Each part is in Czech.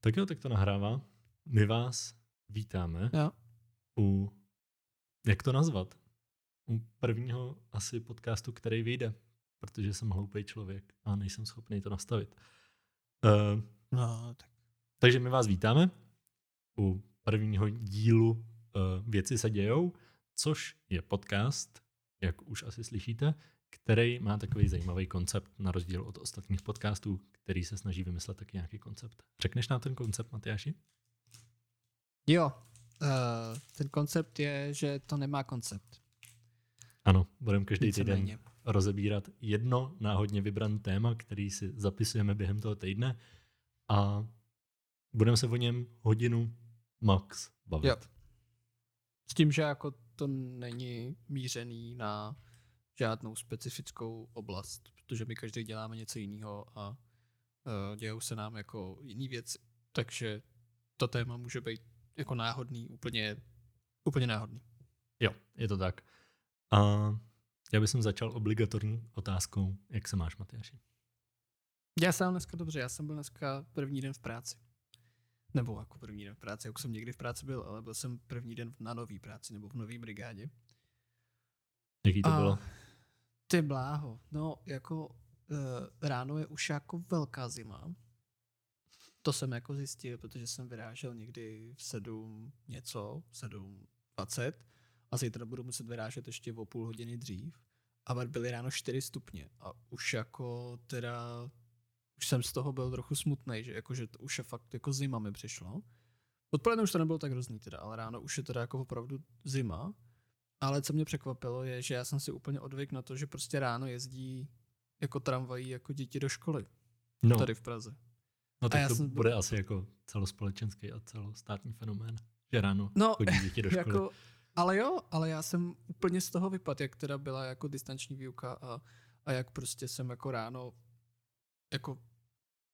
Tak jo, tak to nahrává. My vás vítáme Jo. u, jak to nazvat? U prvního asi podcastu, který vyjde, protože jsem hloupý člověk a nejsem schopný to nastavit. Uh, No, tak. takže my vás vítáme u prvního dílu uh, Věci se dějou, což je podcast, jak už asi slyšíte, který má takový zajímavý koncept na rozdíl od ostatních podcastů, který se snaží vymyslet taky nějaký koncept. Řekneš nám ten koncept, Matyáši? Jo, uh, ten koncept je, že to nemá koncept. Ano, budeme každý týden Víceméně. rozebírat jedno náhodně vybrané téma, který si zapisujeme během toho týdne a budeme se o něm hodinu max bavit. Jo. S tím, že jako to není mířený na žádnou specifickou oblast, protože my každý děláme něco jiného a uh, dějou se nám jako jiný věci, takže to téma může být jako náhodný, úplně, úplně náhodný. Jo, je to tak. A já bych začal obligatorní otázkou, jak se máš, Matyáši? Já jsem dneska dobře, já jsem byl dneska první den v práci. Nebo jako první den v práci, jako jsem někdy v práci byl, ale byl jsem první den na nový práci nebo v nový brigádě. Jaký to A bylo? Ty bláho, no jako uh, ráno je už jako velká zima. To jsem jako zjistil, protože jsem vyrážel někdy v 7 něco, 7.20 a zítra budu muset vyrážet ještě o půl hodiny dřív. A byly ráno 4 stupně a už jako teda, už jsem z toho byl trochu smutný, že jako, že to už je fakt jako zima mi přišlo. Odpoledne už to nebylo tak hrozný teda, ale ráno už je teda jako opravdu zima. Ale co mě překvapilo je, že já jsem si úplně odvyk na to, že prostě ráno jezdí jako tramvají jako děti do školy No, tady v Praze. no tak já to jsem- bude asi jako celospolečenský a celostátní fenomén, že ráno No, chodí děti do školy. Jako, ale jo, ale já jsem úplně z toho vypad, jak teda byla jako distanční výuka a, a jak prostě jsem jako ráno, jako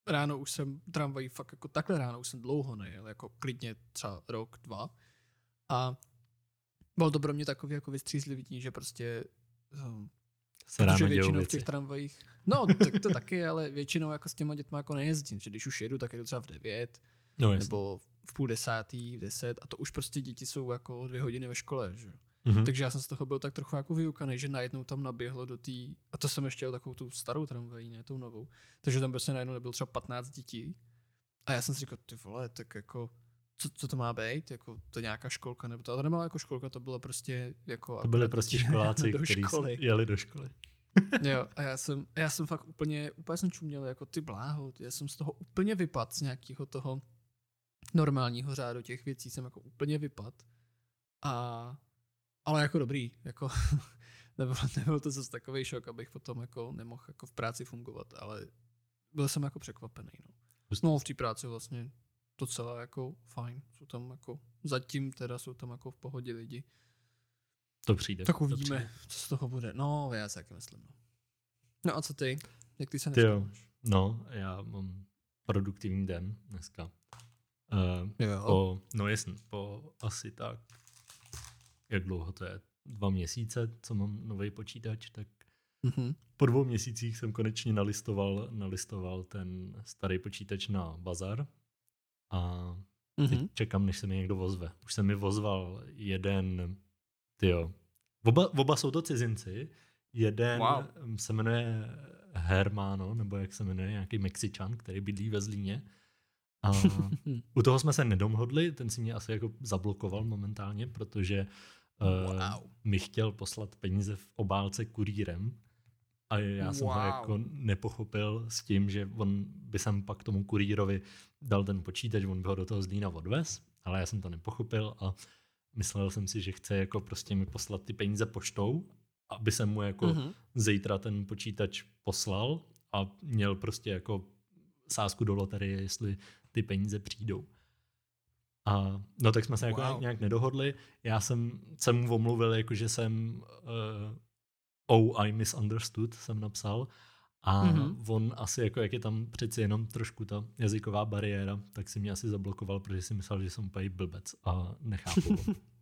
ráno už jsem tramvají fakt jako takhle ráno už jsem dlouho nejel, jako klidně třeba rok, dva. A bylo to pro mě takový jako vystřízlivý že prostě um, se ráno Protože většinou v těch tramvajích, no tak to taky, ale většinou jako s těma dětma jako nejezdím, že když už jedu, tak jedu třeba v 9, No, nebo v půl desátý, v deset a to už prostě děti jsou jako dvě hodiny ve škole, že? Mhm. Takže já jsem z toho byl tak trochu jako vyukaný, že najednou tam naběhlo do té, a to jsem ještě jel takovou tu starou tramvají, ne tou novou, takže tam prostě najednou nebylo třeba 15 dětí a já jsem si říkal, ty vole, tak jako, co, co to má být, jako to nějaká školka, nebo to, to nebyla jako školka, to bylo prostě jako... To byly prostě školáci, do kteří školy. jeli do školy. Jo, a já jsem, já jsem fakt úplně, úplně jsem čuměl, jako ty bláho, já jsem z toho úplně vypad, z nějakého toho normálního řádu těch věcí jsem jako úplně vypad. A, ale jako dobrý, jako nebyl, nebyl to zase takový šok, abych potom jako nemohl jako v práci fungovat, ale byl jsem jako překvapený, no. Hustý. No v té práci vlastně docela jako fajn, jsou tam jako, zatím teda jsou tam jako v pohodě lidi. To přijde. Tak to uvidíme, přijde. co z toho bude. No, já si taky myslím. No. no a co ty? Jak ty se Ty jo. dneska máš? No, já mám produktivní den dneska. Uh, Jo. po, no jasně, po asi tak, jak dlouho to je, dva měsíce, co mám nový počítač, tak Mhm. po dvou měsících jsem konečně nalistoval, nalistoval ten starý počítač na bazar a teď Mhm. čekám, než se mi někdo ozve. Už se mi ozval jeden, tyjo, oba, oba jsou to cizinci, jeden Wow. se jmenuje Hermano, nebo jak se jmenuje, nějaký Mexičan, který bydlí ve Zlíně. A u toho jsme se nedomhodli, ten si mě asi jako zablokoval momentálně, protože uh, Wow. mi chtěl poslat peníze v obálce kurýrem a já jsem ho Wow. jako nepochopil s tím, že on by sem pak tomu kurýrovi dal ten počítač, on by ho do toho Zlína odvez, ale já jsem to nepochopil a myslel jsem si, že chce jako prostě mi poslat ty peníze poštou, aby jsem mu jako Mhm. zítra ten počítač poslal a měl prostě jako sázku do loterie, jestli ty peníze přijdou. A no tak jsme se jako Wow. nějak, nějak nedohodli. Já jsem, jsem mu omluvil, jako že jsem uh, oh, I misunderstood, jsem napsal. A Mhm. mm-hmm. on asi, jako jak je tam přeci jenom trošku ta jazyková bariéra, tak si mě asi zablokoval, protože si myslel, že jsem úplně blbec a nechápu. ho.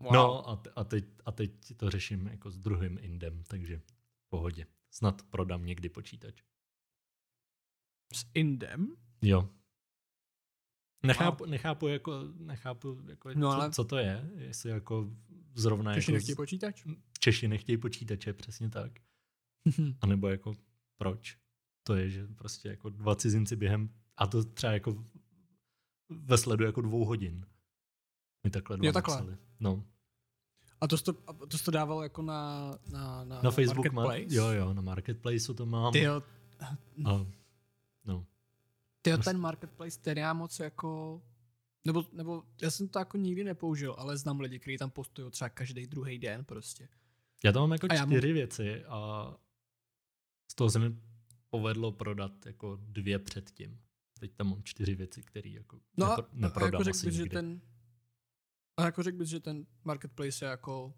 Wow. No a, te- a, teď, a teď to řeším jako s druhým indem, takže v pohodě. Snad prodám někdy počítač. S Indem? Jo. Nechápu, nechápu, jako, nechápu jako No, co, ale- co, to je, jestli jako zrovna Češi jako nechtějí počítač? Češi nechtějí počítače, přesně tak. A nebo jako proč? To je, že prostě jako dva cizinci během, a to třeba jako ve sledu jako dvou hodin. Mi takhle dva Jo, takhle. napsali. No. A to jsi to, a to jsi to dával jako na, na, na, Na Facebook Marketplace? jo, jo, na Marketplaceu to mám. Tyjo, A, no. Tyjo, ten Marketplace, ten já moc jako... Nebo, nebo já jsem to jako nikdy nepoužil, ale znám lidi, kteří tam postují třeba každý druhý den prostě. Já tam mám jako A já mu- čtyři věci a z toho se mi povedlo prodat jako dvě předtím. Teď tam mám čtyři věci, které jako No nepro, a, a neprodám jako řekl bys, že ten... A jako řekl bys, že ten Marketplace je jako,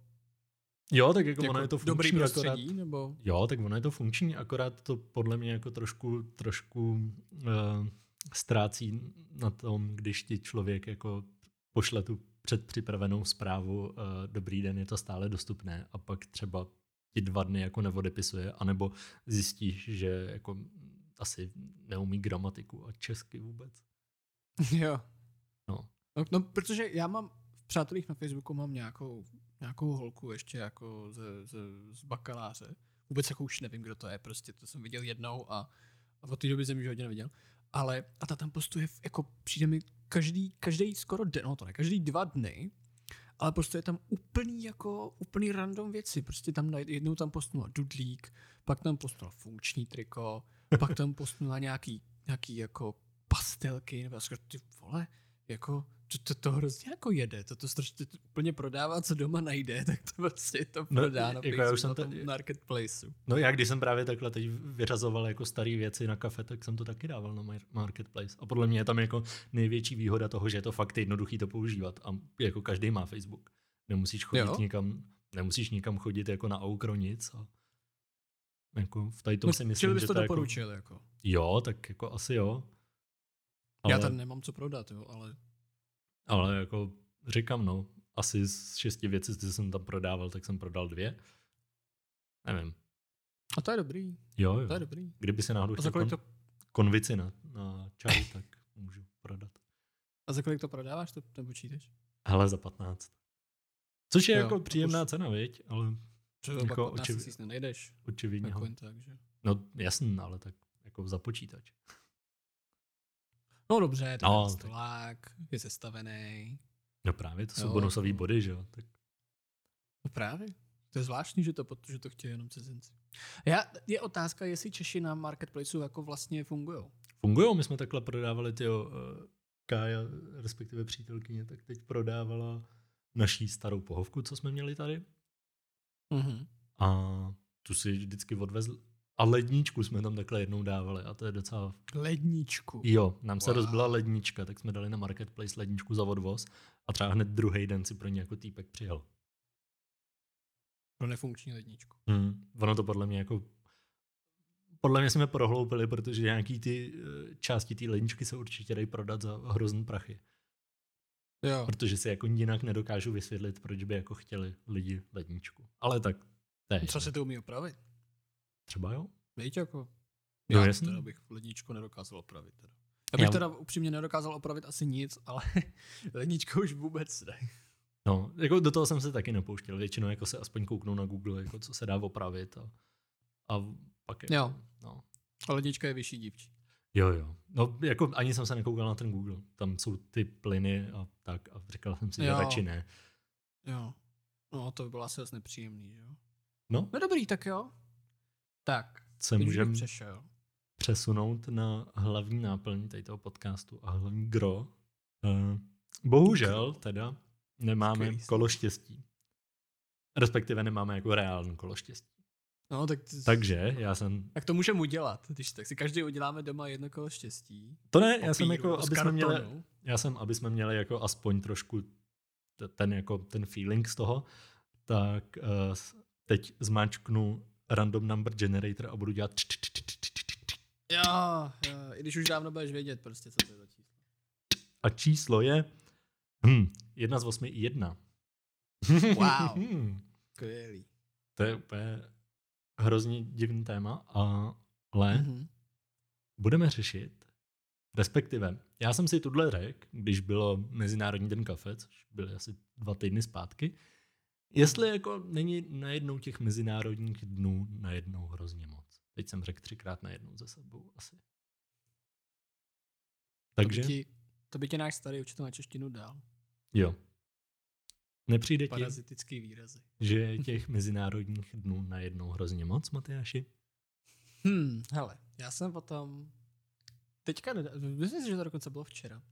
Jo, tak jako, jako ono je to dobrý funkční, akorát, prostředí, nebo... Jo, tak ono je to funkční, akorát to podle mě jako trošku, trošku uh, ztrácí na tom, když ti člověk jako pošle tu předpřipravenou zprávu, uh, dobrý den, je to stále dostupné a pak třeba ti dva dny jako neodepisuje, anebo zjistíš, že jako asi neumí gramatiku a česky vůbec. jo. No. no. No, protože já mám v přátelích na Facebooku mám nějakou, nějakou holku ještě jako z, z, z bakaláře. Vůbec jako už nevím, kdo to je, prostě to jsem viděl jednou a, a od té doby jsem ji hodně neviděl. Ale a ta tam postuje, jako přijde mi každý, každý skoro den, no to ne, každý dva dny, ale prostě je tam úplný jako, úplný random věci. Prostě tam jednou tam postnula dudlík, pak tam postnula funkční triko, pak tam postnula nějaký, nějaký jako pastelky, nebo ty vole, jako, to, to, to hrozně jako jede, to, to strašně to úplně prodává, co doma najde, tak to prostě to No, prodá na, jako já už jsem na to- tom marketplaceu. No já když jsem právě takhle teď vyřazoval jako staré věci na kafe, tak jsem to taky dával na mar- Marketplace. A podle mě je tam jako největší výhoda toho, že je to fakt jednoduchý to používat. A jako každý má Facebook. Nemusíš chodit Jo. nikam, nemusíš nikam chodit jako na aukro nic. A jako v tady tom No, si myslím, že to to jako, doporučil, jako. Jo, tak jako asi jo. Ale... Já tady nemám co prodat, jo, ale ale jako říkám, no, asi z šesti věcí, co jsem tam prodával, tak jsem prodal dvě. Nevím. a to je dobrý, Jo, jo. to je dobrý. Kdyby se náhodou A za chtěl kolik kon- to, konvici na, na čaj, tak můžu prodat. a za kolik to prodáváš, to nepočítaš? Hele, za 15. Což je Jo, jako příjemná už- cena, viď? Ale Třeba Jako jako 15 očivi- tisíc nenajdeš, očividně jako tak, že? No jasný, ale tak jako za počítač. No dobře, to No, je tak- stolák, je sestavený. No právě, to jsou Jo, bonusové jako- body, že jo? Tak No právě. To je zvláštní, že to, pot- že to chtějí jenom cizinci. Já, je otázka, jestli Češi na marketplaceu jako vlastně fungují. fungují, my jsme takhle prodávali ty Kája, respektive přítelkyně, tak teď prodávala naší starou pohovku, co jsme měli tady. Mhm. A tu si vždycky odvezl. A ledničku jsme tam takhle jednou dávali a to je docela Ledničku. Jo, nám se Wow. rozbila lednička, tak jsme dali na Marketplace ledničku za odvoz a třeba hned druhý den si pro ně jako týpek přijel. Pro nefunkční ledničku. Hmm. Ono to podle mě jako podle mě jsme prohloupili, protože nějaký ty eh, části té ledničky se určitě dají prodat za hrozný prachy. Jo. Protože si jako jinak nedokážu vysvětlit, proč by jako chtěli lidi ledničku. Ale tak to je Třeba jedno. se to umí opravit. Třeba jo. Víš, jako. Jo, Já jasně. teda bych ledničku nedokázal opravit. Teda. Já bych Já- teda upřímně nedokázal opravit asi nic, ale ledničku už vůbec ne. No, jako do toho jsem se taky nepouštěl. Většinou jako se aspoň kouknou na Google, jako co se dá opravit a, a pak jako, Jo. no. A lednička je vyšší dívčí. Jo, jo. No, jako ani jsem se nekoukal na ten Google. Tam jsou ty plyny a tak a říkal jsem si, že Jo. radši ne. Jo. No, to by bylo asi dost nepříjemný, že jo? No, No dobrý, tak jo. Tak, bych můžeme přešel. přesunout na hlavní náplň toho podcastu a hlavní gro. Uh, bohužel teda nemáme slovo. kolo štěstí. Respektive nemáme jako reální kolo štěstí. No, tak, Takže já jsem... tak to můžeme udělat, když tak si každý uděláme doma jedno kolo štěstí. To ne, já jsem jako, aby jsme měli, já jsem, aby jsme měli jako aspoň trošku t- ten, jako, ten feeling z toho, tak uh, teď zmáčknu random number generator a budu dělat Jo, jo, i když už dávno budeš vědět prostě, co to je za číslo. a číslo je hm, jedna z osmi i jedna. Wow. Skvělý. to je úplně hrozně divný téma, ale Mhm. budeme řešit Respektive, já jsem si tuhle řekl, když bylo Mezinárodní den kafe, což byly asi dva týdny zpátky, jestli jako není najednou těch mezinárodních dnů najednou hrozně moc. Teď jsem řekl třikrát najednou ze sebou asi. Takže? To by ti, to by ti náš starý učitel na češtinu dal. Jo. Nepřijde ti, Parazitický výrazy. že je těch mezinárodních dnů najednou hrozně moc, Matyáši? Hmm, hele, já jsem potom, teďka, myslím si, že to dokonce bylo včera,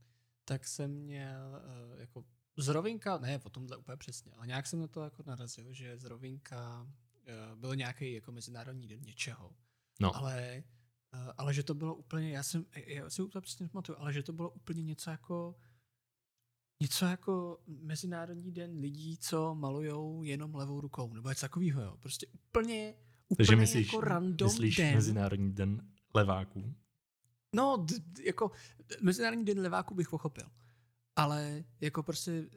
tak jsem měl uh, jako z rovinka, ne o tomhle úplně přesně, ale nějak jsem na to jako narazil, že z rovinka uh, byl nějaký jako mezinárodní den něčeho, No, ale, uh, ale že to bylo úplně, já jsem, já si úplně přesně nepamatuju, ale že to bylo úplně něco jako, něco jako Mezinárodní den lidí, co malujou jenom levou rukou, nebo něco takového, jo. Prostě úplně, úplně takže myslíš, jako random myslíš den. Mezinárodní den leváků? No, d- jako Mezinárodní den leváků bych pochopil. Ale jako prostě,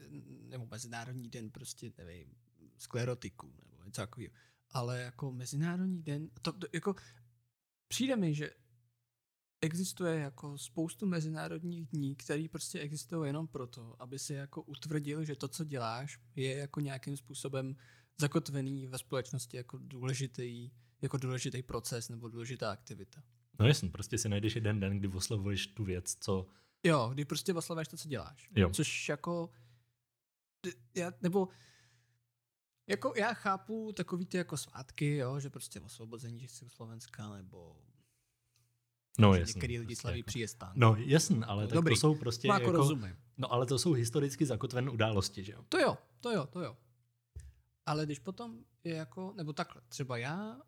nebo Mezinárodní den prostě, nevím, sklerotiků nebo něco takového. Ale jako Mezinárodní den, to, to jako přijde mi, že existuje jako spoustu mezinárodních dní, které prostě existují jenom proto, aby si jako utvrdil, že to, co děláš, je jako nějakým způsobem zakotvený ve společnosti jako důležitý, jako důležitý proces nebo důležitá aktivita. No jasně, prostě si najdeš jeden den, kdy oslavuješ tu věc, co... Jo, kdy prostě oslavuješ to, co děláš. Jo. Což jako, já, nebo jako já chápu takový ty jako svátky, jo, že prostě osvobození Československa, nebo No že jasně. některý lidi prostě slaví jako. příjezd tanku. No jasně, ale tak Dobrý. to jsou prostě jako jako... rozumím. No ale to jsou historicky zakotvené události, že jo? To jo, to jo, to jo. Ale když potom je jako, nebo takhle, třeba já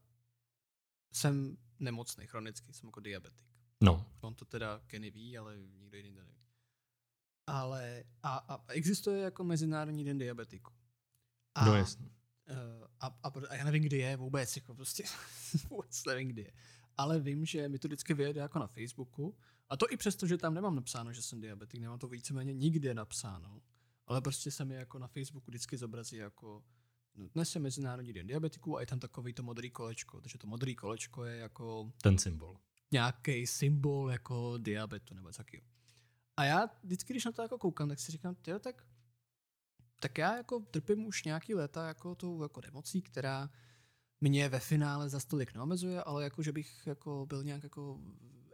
jsem nemocný chronicky, jsem jako diabetik. No, On to teda Kenny ví, ale nikdo jiný to neví. Ale a, a existuje jako Mezinárodní den diabetiku. A, no jasně. eh, a, a, a, já nevím, kdy je vůbec, jako prostě vůbec nevím, kdy je. Ale vím, že mi to vždycky vyjede jako na Facebooku. A to i přesto, že tam nemám napsáno, že jsem diabetik, nemám to víceméně nikde napsáno. Ale prostě se mi jako na Facebooku vždycky zobrazí jako no, dnes je Mezinárodní den diabetiků a je tam takový to modrý kolečko. Takže to modrý kolečko je jako Ten symbol. Nějaký symbol jako diabetu nebo něco takového. A já vždycky, když na to jako koukám, tak si říkám, tyjo, tak, tak já jako trpím už nějaký léta jako tou jako nemocí, která mě ve finále za stolik neomezuje, ale jako, že bych jako byl nějak jako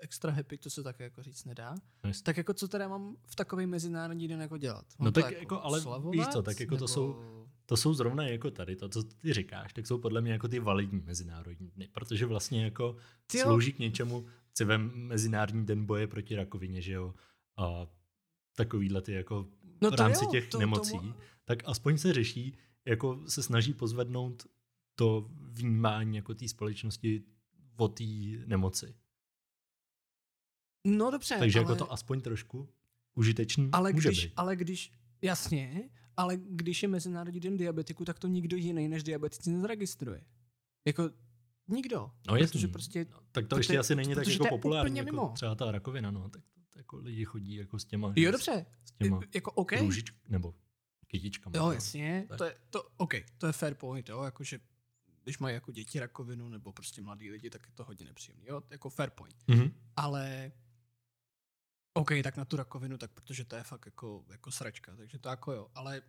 extra happy, to se tak jako říct nedá. Jasně. Tak jako co teda mám v takový mezinárodní den jako dělat? Mám No to tak jako, ale oslavovat, víš co, tak jako to nebo- jsou- To jsou zrovna jako tady, to, co ty říkáš, tak jsou podle mě jako ty validní mezinárodní dny, protože vlastně jako Ty jo. slouží k něčemu, si vem Mezinárodní den boje proti rakovině, že jo, a takovýhle ty jako No v to rámci jo, těch to- nemocí, tomu- tak aspoň se řeší, jako se snaží pozvednout to vnímání jako té společnosti o té nemoci. No dobře, Takže ale... jako to aspoň trošku užitečný Ale může když, být. ale když, jasně, ale když je Mezinárodní den diabetiku, tak to nikdo jiný než diabetici nezaregistruje. Jako nikdo. No jasný. Protože prostě, Tak to ještě asi není tak jako to je populární, jako mimo. třeba ta rakovina, no, tak to, jako lidi chodí jako s těma, jo dobře, s těma jako OK. růžič, nebo kytičkama. Jo, no. jasně, Tak. to je, to, OK, to je fair point, jo, jakože když mají jako děti rakovinu nebo prostě mladí lidi, tak je to hodně nepříjemný, jo, jako fair point. Mhm. Ale OK, tak na tu rakovinu, tak protože to je fakt jako, jako sračka, takže to jako jo, ale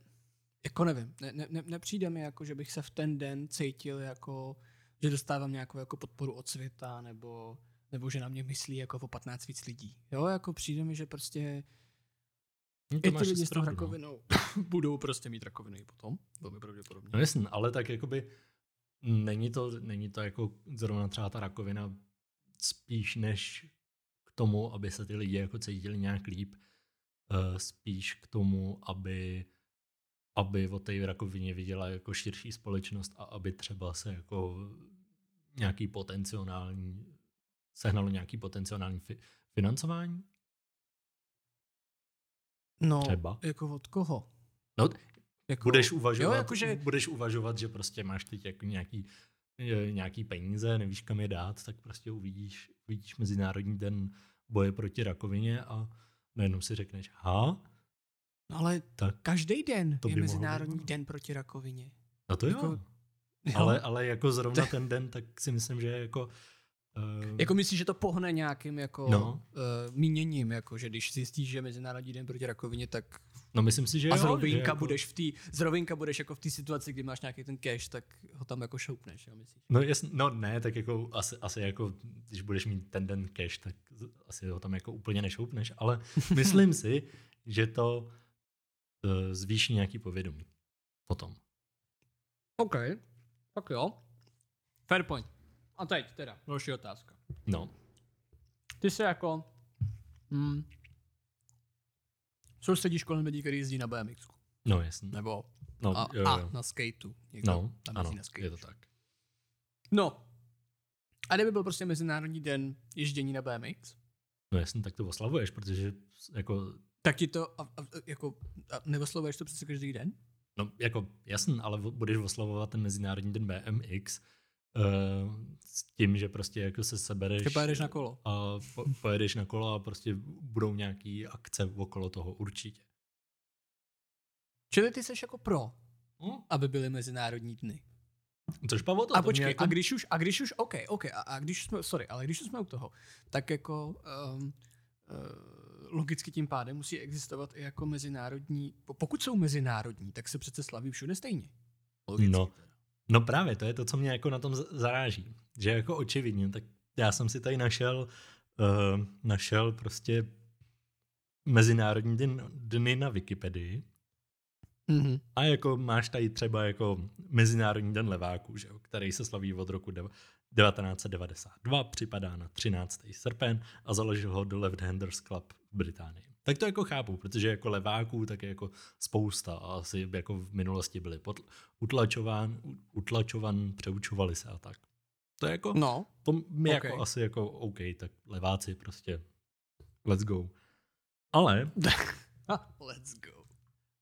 jako nevím, ne, ne, ne, nepřijde mi jako, že bych se v ten den cítil jako, že dostávám nějakou jako podporu od světa, nebo, nebo že na mě myslí jako o 15 víc lidí. Jo, jako přijde mi, že prostě No, i to ty máš lidi s tou no. rakovinou budou prostě mít rakovinu i potom, velmi pravděpodobně. No jasně, ale tak jakoby není to, není to jako zrovna třeba ta rakovina spíš než tomu, aby se ty lidi jako cítili nějak líp, eh, spíš k tomu, aby aby o té rakovině viděla jako širší společnost a aby třeba se jako nějaký potenciální, sehnalo nějaký potenciální fi, financování? No, Třeba. jako od koho? No, Jako, budeš uvažovat, Jo, jakože, budeš uvažovat, že prostě máš teď jako nějaký, eh, nějaký peníze, nevíš kam je dát, tak prostě uvidíš, uvidíš Mezinárodní den boje proti rakovině a najednou si řekneš, ha, no ale tak každý den To je mohlo Mezinárodní být. den proti rakovině. no to. Jako- Jo. ale, ale jako zrovna ten den, tak si myslím, že jako Uh, Jako myslíš, že to pohne nějakým jako No. uh, míněním, jako že když zjistíš, že Mezinárodní den proti rakovině, tak no myslím si, že a jo. z rovinka že jako, budeš v té, z rovinka budeš jako v té situaci, kdy máš nějaký ten cash, tak ho tam jako šoupneš, jo, myslíš? No, jasn, no ne, tak jako asi, asi jako, když budeš mít ten den cash, tak asi ho tam jako úplně nešoupneš, ale myslím si, že to uh, zvýší nějaký povědomí potom. OK, tak jo. Fair point. A teď teda, další otázka. No, Ty se jako hmm, soustředíš kolem lidí, kteří jezdí na BMX. no jasně. Nebo No, a, jo, jo. a na skateu. Někdo no tam ano, na skateu. je to tak. No. A kdyby byl prostě Mezinárodní den ježdění na BMX, No jasně, tak to oslavuješ, protože jako, tak ti to, a, a, jako, a nevoslovuješ to přece každý den? no jako jasně, ale budeš oslavovat ten Mezinárodní den BMX s tím, že prostě jako se sebereš Že pojedeš na kolo. a po, pojedeš na kolo a prostě budou nějaký akce okolo toho určitě. Čili ty jsi jako pro, Hm? aby byly Mezinárodní dny. Což Pavlo to A počkej, jako, a když už, a když už, OK, OK, a, a když jsme, sorry, ale když už jsme u toho, tak jako um, uh, logicky tím pádem musí existovat i jako mezinárodní, po- pokud jsou mezinárodní, tak se přece slaví všude stejně. Logicky No. No právě, to je to, co mě jako na tom zaráží. Že jako očividně, tak já jsem si tady našel, uh, našel prostě Mezinárodní den, dny na Wikipedii Mhm. a jako máš tady třeba jako Mezinárodní den leváků, že jo, který se slaví od roku dev- 1992, připadá na 13. srpen a založil ho The Left Handers Club v Británii. Tak to jako chápu, protože jako leváků tak je jako spousta a asi jako v minulosti byli pod, utlačován, utlačovan, přeučovali se a tak. To je jako, No, to mi ok. jako asi jako OK, tak leváci prostě let's go. Ale, let's go.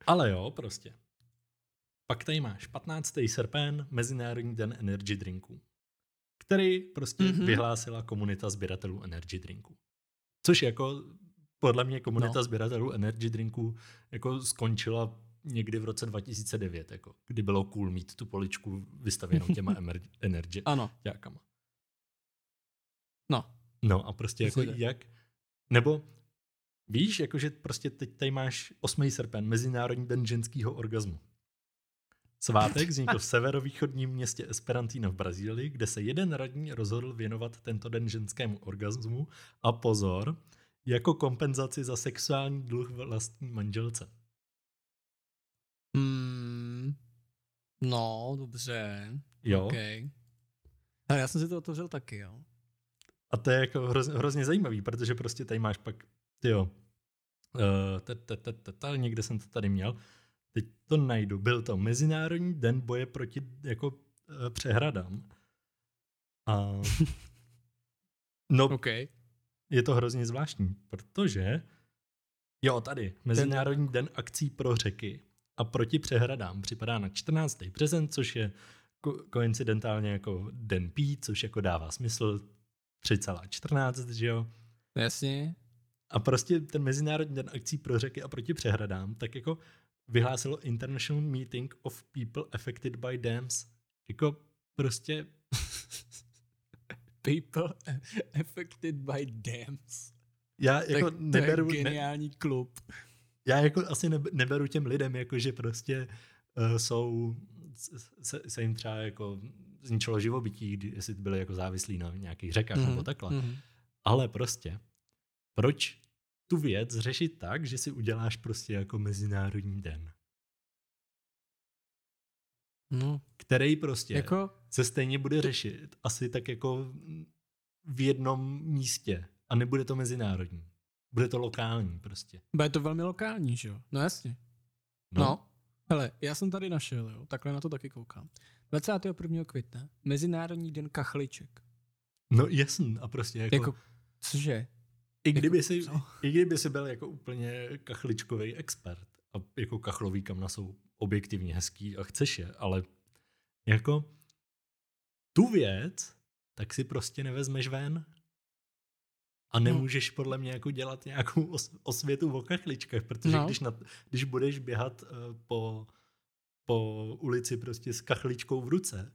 ale jo, prostě. Pak tady máš 15. srpen, Mezinárodní den energy drinků, který prostě Mhm. mm-hmm. vyhlásila komunita sběratelů energy drinků. Což jako podle mě komunita No. sběratelů energy drinků jako skončila někdy v roce 2009, jako, kdy bylo cool mít tu poličku vystavěnou těma emer- energy Ano, jákama. no. No a prostě jako jak, nebo víš, jakože prostě teď tady máš 8. srpen, Mezinárodní den ženského orgazmu. Svátek vznikl v severovýchodním městě Esperantino v Brazílii, kde se jeden radní rozhodl věnovat tento den ženskému orgazmu a pozor, jako kompenzaci za sexuální dluh vlastní manželce. Hmm. No, dobře. Jo? Okay. Ale já jsem si to otevřel taky, jo. A to je jako hrozně, hrozně zajímavý, protože prostě tady máš pak, ty jo, uh, někde jsem to tady měl, teď to najdu, byl to Mezinárodní den boje proti jako uh, přehradám. A no, OK. Je to hrozně zvláštní, protože jo, tady, Mezinárodní den akcí pro řeky a proti přehradám připadá na 14. březen, což je ko- koincidentálně jako den P, což jako dává smysl 3,14, že jo? Jasně. A prostě ten Mezinárodní den akcí pro řeky a proti přehradám, tak jako vyhlásilo International Meeting of People Affected by Dams. Jako prostě, People affected by dams. já jako tak neberu, to je ne, geniální klub. já jako asi nebe- neberu těm lidem, jako že prostě uh, jsou, se, se jim třeba jako zničilo živobytí, jestli byli jako závislí na nějakých řekách mm-hmm. nebo takhle. Mhm. Ale prostě, proč tu věc řešit tak, že si uděláš prostě jako mezinárodní den, No, který prostě jako... jako, se stejně bude řešit asi tak jako v jednom místě a nebude to mezinárodní. Bude to lokální prostě. bude to velmi lokální, že jo? No jasně. No. no. Hele, já jsem tady našel, jo, takhle na to taky koukám. 21. května, Mezinárodní den kachliček. no jasný a prostě jako, Jako, cože? i, kdyby jako, si, co? i kdyby si byl jako úplně kachličkový expert a jako kachlový kamna jsou objektivně hezký a chceš je, ale jako tu věc tak si prostě nevezmeš ven a nemůžeš podle mě jako dělat nějakou os, osvětu o kachličkách, protože No. no. když, na, když budeš běhat uh, po, po ulici prostě s kachličkou v ruce,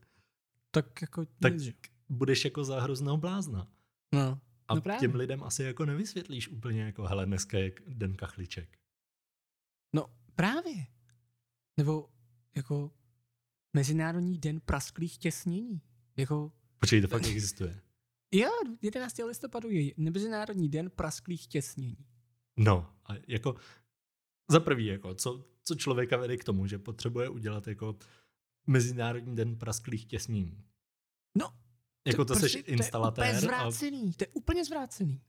Tak jako tak nic, budeš jako za hrozného blázna. No. A No právě. těm lidem asi jako nevysvětlíš úplně jako, hele, dneska je den kachliček. No právě. Nebo jako Mezinárodní den prasklých těsnění. Jako, Počkej, to fakt existuje. jo, 11. listopadu je Mezinárodní den prasklých těsnění. No, a jako za prvý, jako, co, co člověka vede k tomu, že potřebuje udělat jako Mezinárodní den prasklých těsnění. No, Jako to, seš prostě- To je instalatér úplně a zvrácený, to je úplně zvrácený.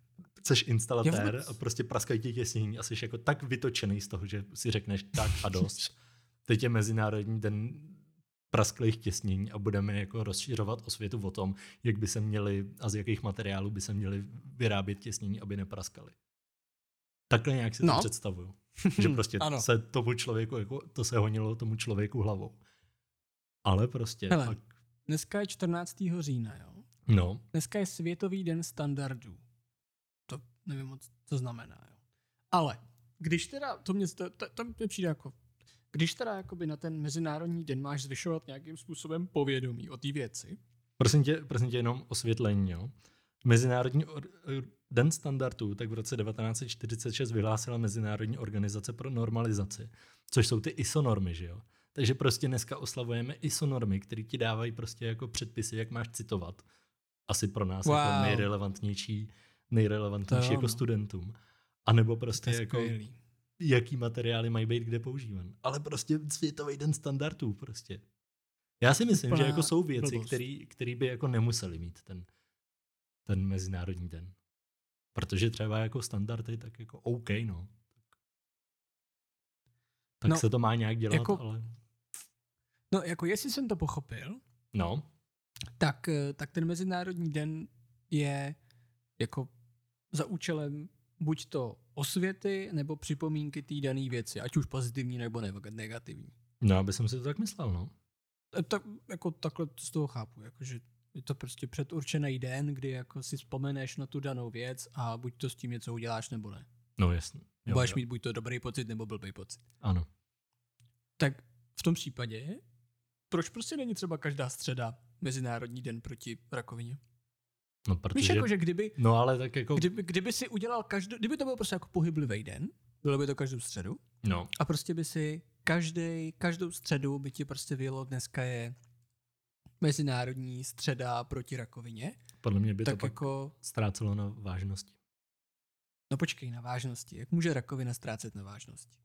seš instalatér Já vůbec- a prostě praskají ti těsnění a jsi jako tak vytočený z toho, že si řekneš tak a dost. Teď je Mezinárodní den prasklých těsnění a budeme jako rozšiřovat osvětu o tom, jak by se měli a z jakých materiálů by se měly vyrábět těsnění, aby nepraskaly. Takhle nějak si No. to představuju. Že prostě Ano. se tomu člověku, jako, to se honilo tomu člověku hlavou. Ale prostě Hele. pak, Dneska je 14. října, jo. no, Dneska je Světový den standardů. To nevím moc, co znamená, jo. Ale když teda, to mě, to, to, to mě přijde jako, když teda jakoby na ten mezinárodní den máš zvyšovat nějakým způsobem povědomí o té věci, Prosím tě, prosím tě jenom osvětlení. Jo. Mezinárodní or, den standardů tak v roce 1946 vyhlásila Mezinárodní organizace pro normalizaci, což jsou ty ISO normy, že jo. Takže prostě dneska oslavujeme ISO normy, které ti dávají prostě jako předpisy, jak máš citovat. Asi pro nás Wow. jako nejrelevantnější, nejrelevantnější To jako no. studentům. A nebo prostě jako skvělý. Jaký materiály mají být kde používan. Ale prostě světový den standardů prostě. Já si myslím, že Úplná jako jsou věci, které by jako nemuseli mít ten, ten mezinárodní den. Protože třeba jako standardy, tak jako OK, no. Tak No, se to má nějak dělat, jako- ale... No, jako jestli jsem to pochopil, No, tak, eh, tak ten mezinárodní den je jako za účelem buď to osvěty, nebo připomínky té dané věci, ať už pozitivní nebo ne- negativní. no, aby jsem si to tak myslel, no. E, Tak, jako takhle to z toho chápu, jakože je to prostě předurčený den, kdy jako si vzpomeneš na tu danou věc a buď to s tím něco uděláš nebo ne. No jasně. Jo, Budeš jo. mít buď to dobrý pocit nebo blbý pocit. Ano. Tak v tom případě, proč prostě není třeba každá středa Mezinárodní den proti rakovině? No, Víš, protože... jako, že kdyby, No ale tak jako... kdyby, kdyby si udělal každou, kdyby to byl prostě jako pohyblivý den, bylo by to každou středu, No, a prostě by si každý, každou středu by ti prostě vyjelo, dneska je Mezinárodní středa proti rakovině, podle mě by tak to pak jako, ztrácelo na vážnosti. no počkej, na vážnosti. Jak může rakovina ztrácet na vážnosti?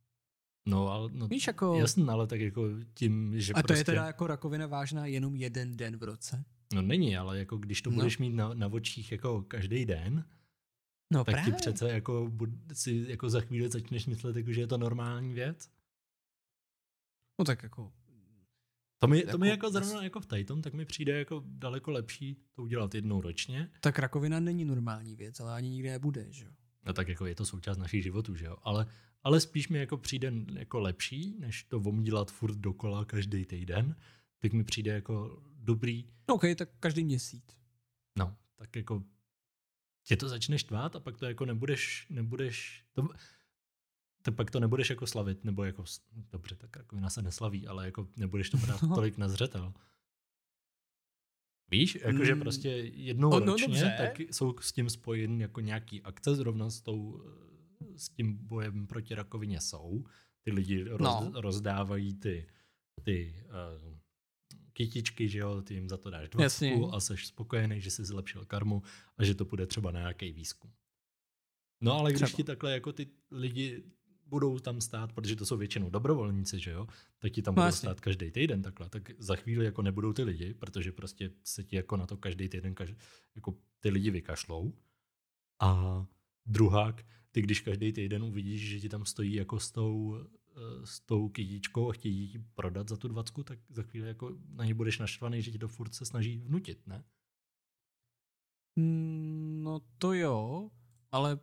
No, ale... No, Víš, jako... Jasný, ale tak jako tím, že a to prostě... je teda jako rakovina vážná jenom jeden den v roce? No není, ale jako když to No. budeš mít na, na očích jako každý den, No tak právě. ti přece jako si jako za chvíli začneš myslet, jako, že je to normální věc. No tak jako, To mi, to mi Jako- jako zrovna jako v Titan, tak mi přijde jako daleko lepší to udělat jednou ročně. tak rakovina není normální věc, ale ani nikdy nebude, že jo? No tak jako je to součást našich životů, že jo. Ale, ale spíš mi jako přijde jako lepší, než to omdílat furt dokola každý týden, tak mi přijde jako dobrý, OK, tak každý měsíc. No, tak jako tě to začne štvát a pak to jako nebudeš, nebudeš, to, to pak to nebudeš jako slavit, nebo jako, dobře, tak rakovina se neslaví, ale jako nebudeš to brát No. tolik na zřetel. Víš, jakože Mm. prostě jednou no ročně, dobře. tak jsou s tím spojen jako nějaký akce, zrovna s, tou, eh, s tím bojem proti rakovině jsou. Ty lidi roz, No. rozdávají ty, ty uh, kytičky, že jo, ty jim za to dáš Jasně. dvacku a jsi spokojený, že jsi zlepšil karmu a že to půjde třeba na nějaký výzkum. No ale když Třeba. ti takhle jako ty lidi budou tam stát, protože to jsou většinou dobrovolníci, že jo, tak ti tam No budou jasně. stát každý týden takhle, tak za chvíli jako nebudou ty lidi, protože prostě se ti jako na to každý týden kaž, jako ty lidi vykašlou. A druhák, ty když každý týden uvidíš, že ti tam stojí jako s tou, s tou kytičkou a chtějí ji prodat za tu dvacku, tak za chvíli jako na ně budeš naštvaný, že ti to furt se snaží vnutit, ne? Mm, No to jo, ale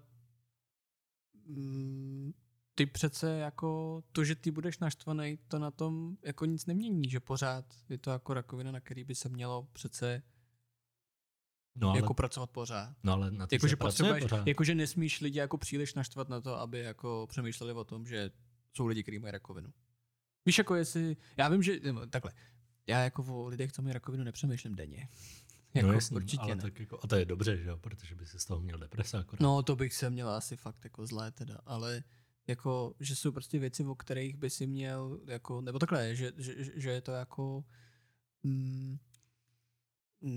mm, ty přece jako to, že ty budeš naštvaný, to na tom jako nic nemění, že pořád je to jako rakovina, na který by se mělo přece No ale, jako pracovat pořád. no ale na pracuje potřebuješ, pořád. jakože nesmíš lidi jako příliš naštvat na to, aby jako přemýšleli o tom, že jsou lidi, kteří mají rakovinu. Víš, jako jestli, já vím, že, nebo takhle, já jako o lidech, co mají rakovinu, nepřemýšlím denně. Jako, no jasný, určitě ale ne. tak jako, a to je dobře, že jo, protože by si z toho měl deprese akorát. No, to bych se měl asi fakt jako zlé teda, ale jako, že jsou prostě věci, o kterých by si měl, jako, nebo takhle, že, že, že je to jako, mm, mm,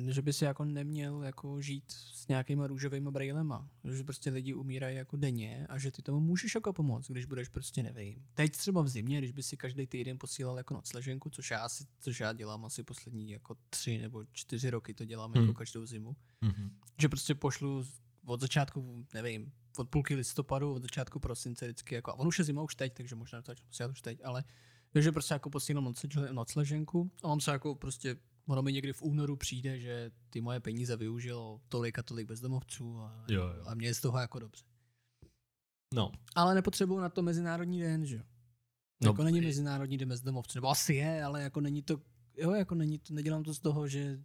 že by si jako neměl jako žít s nějakýma růžovými brýlema, že prostě lidi umírají jako denně a že ty tomu můžeš jako pomoct, když budeš prostě nevím. Teď třeba v zimě, když by si každý týden posílal jako nocleženku, což já, asi, což já dělám asi poslední jako tři nebo čtyři roky to dělám Hmm. jako každou zimu, Mhm. že prostě pošlu od začátku, nevím, od půlky listopadu, od začátku prosince vždycky, jako, a on už je zima už teď, takže možná to posílat už teď, ale že prostě jako posílám noclež- nocleženku a on se jako prostě, ono mi někdy v únoru přijde, že ty moje peníze využilo tolik a tolik bezdomovců a, Jo, jo. a mě je z toho jako dobře. No, Ale nepotřebuju na to mezinárodní den, že jo? No, jako není mezinárodní den bezdomovců, nebo asi je, ale jako není to, jo, jako není to, nedělám to z toho, že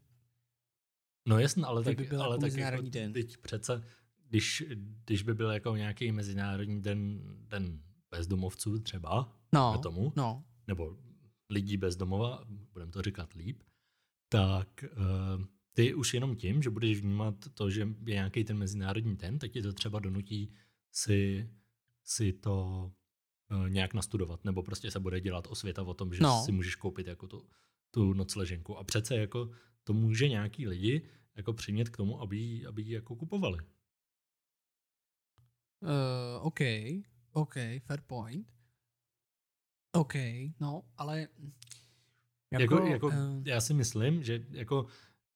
no jasně, ale tak, by byl ale jako tak jako, den. Teď přece, když, když by byl jako nějaký mezinárodní den, den bezdomovců třeba, no, tomu, no, nebo lidí bez domova, budeme to říkat líp, tak uh, ty už jenom tím, že budeš vnímat to, že je nějaký ten mezinárodní den, tak ti to třeba donutí si, si to uh, nějak nastudovat, nebo prostě se bude dělat osvěta o tom, že No. si můžeš koupit jako tu, tu nocleženku. A přece jako to může nějaký lidi jako přimět k tomu, aby ji, aby ji jako kupovali. Uh, OK, OK, fair point. OK, no, ale Jako, jako, jako eh, já si myslím, že jako,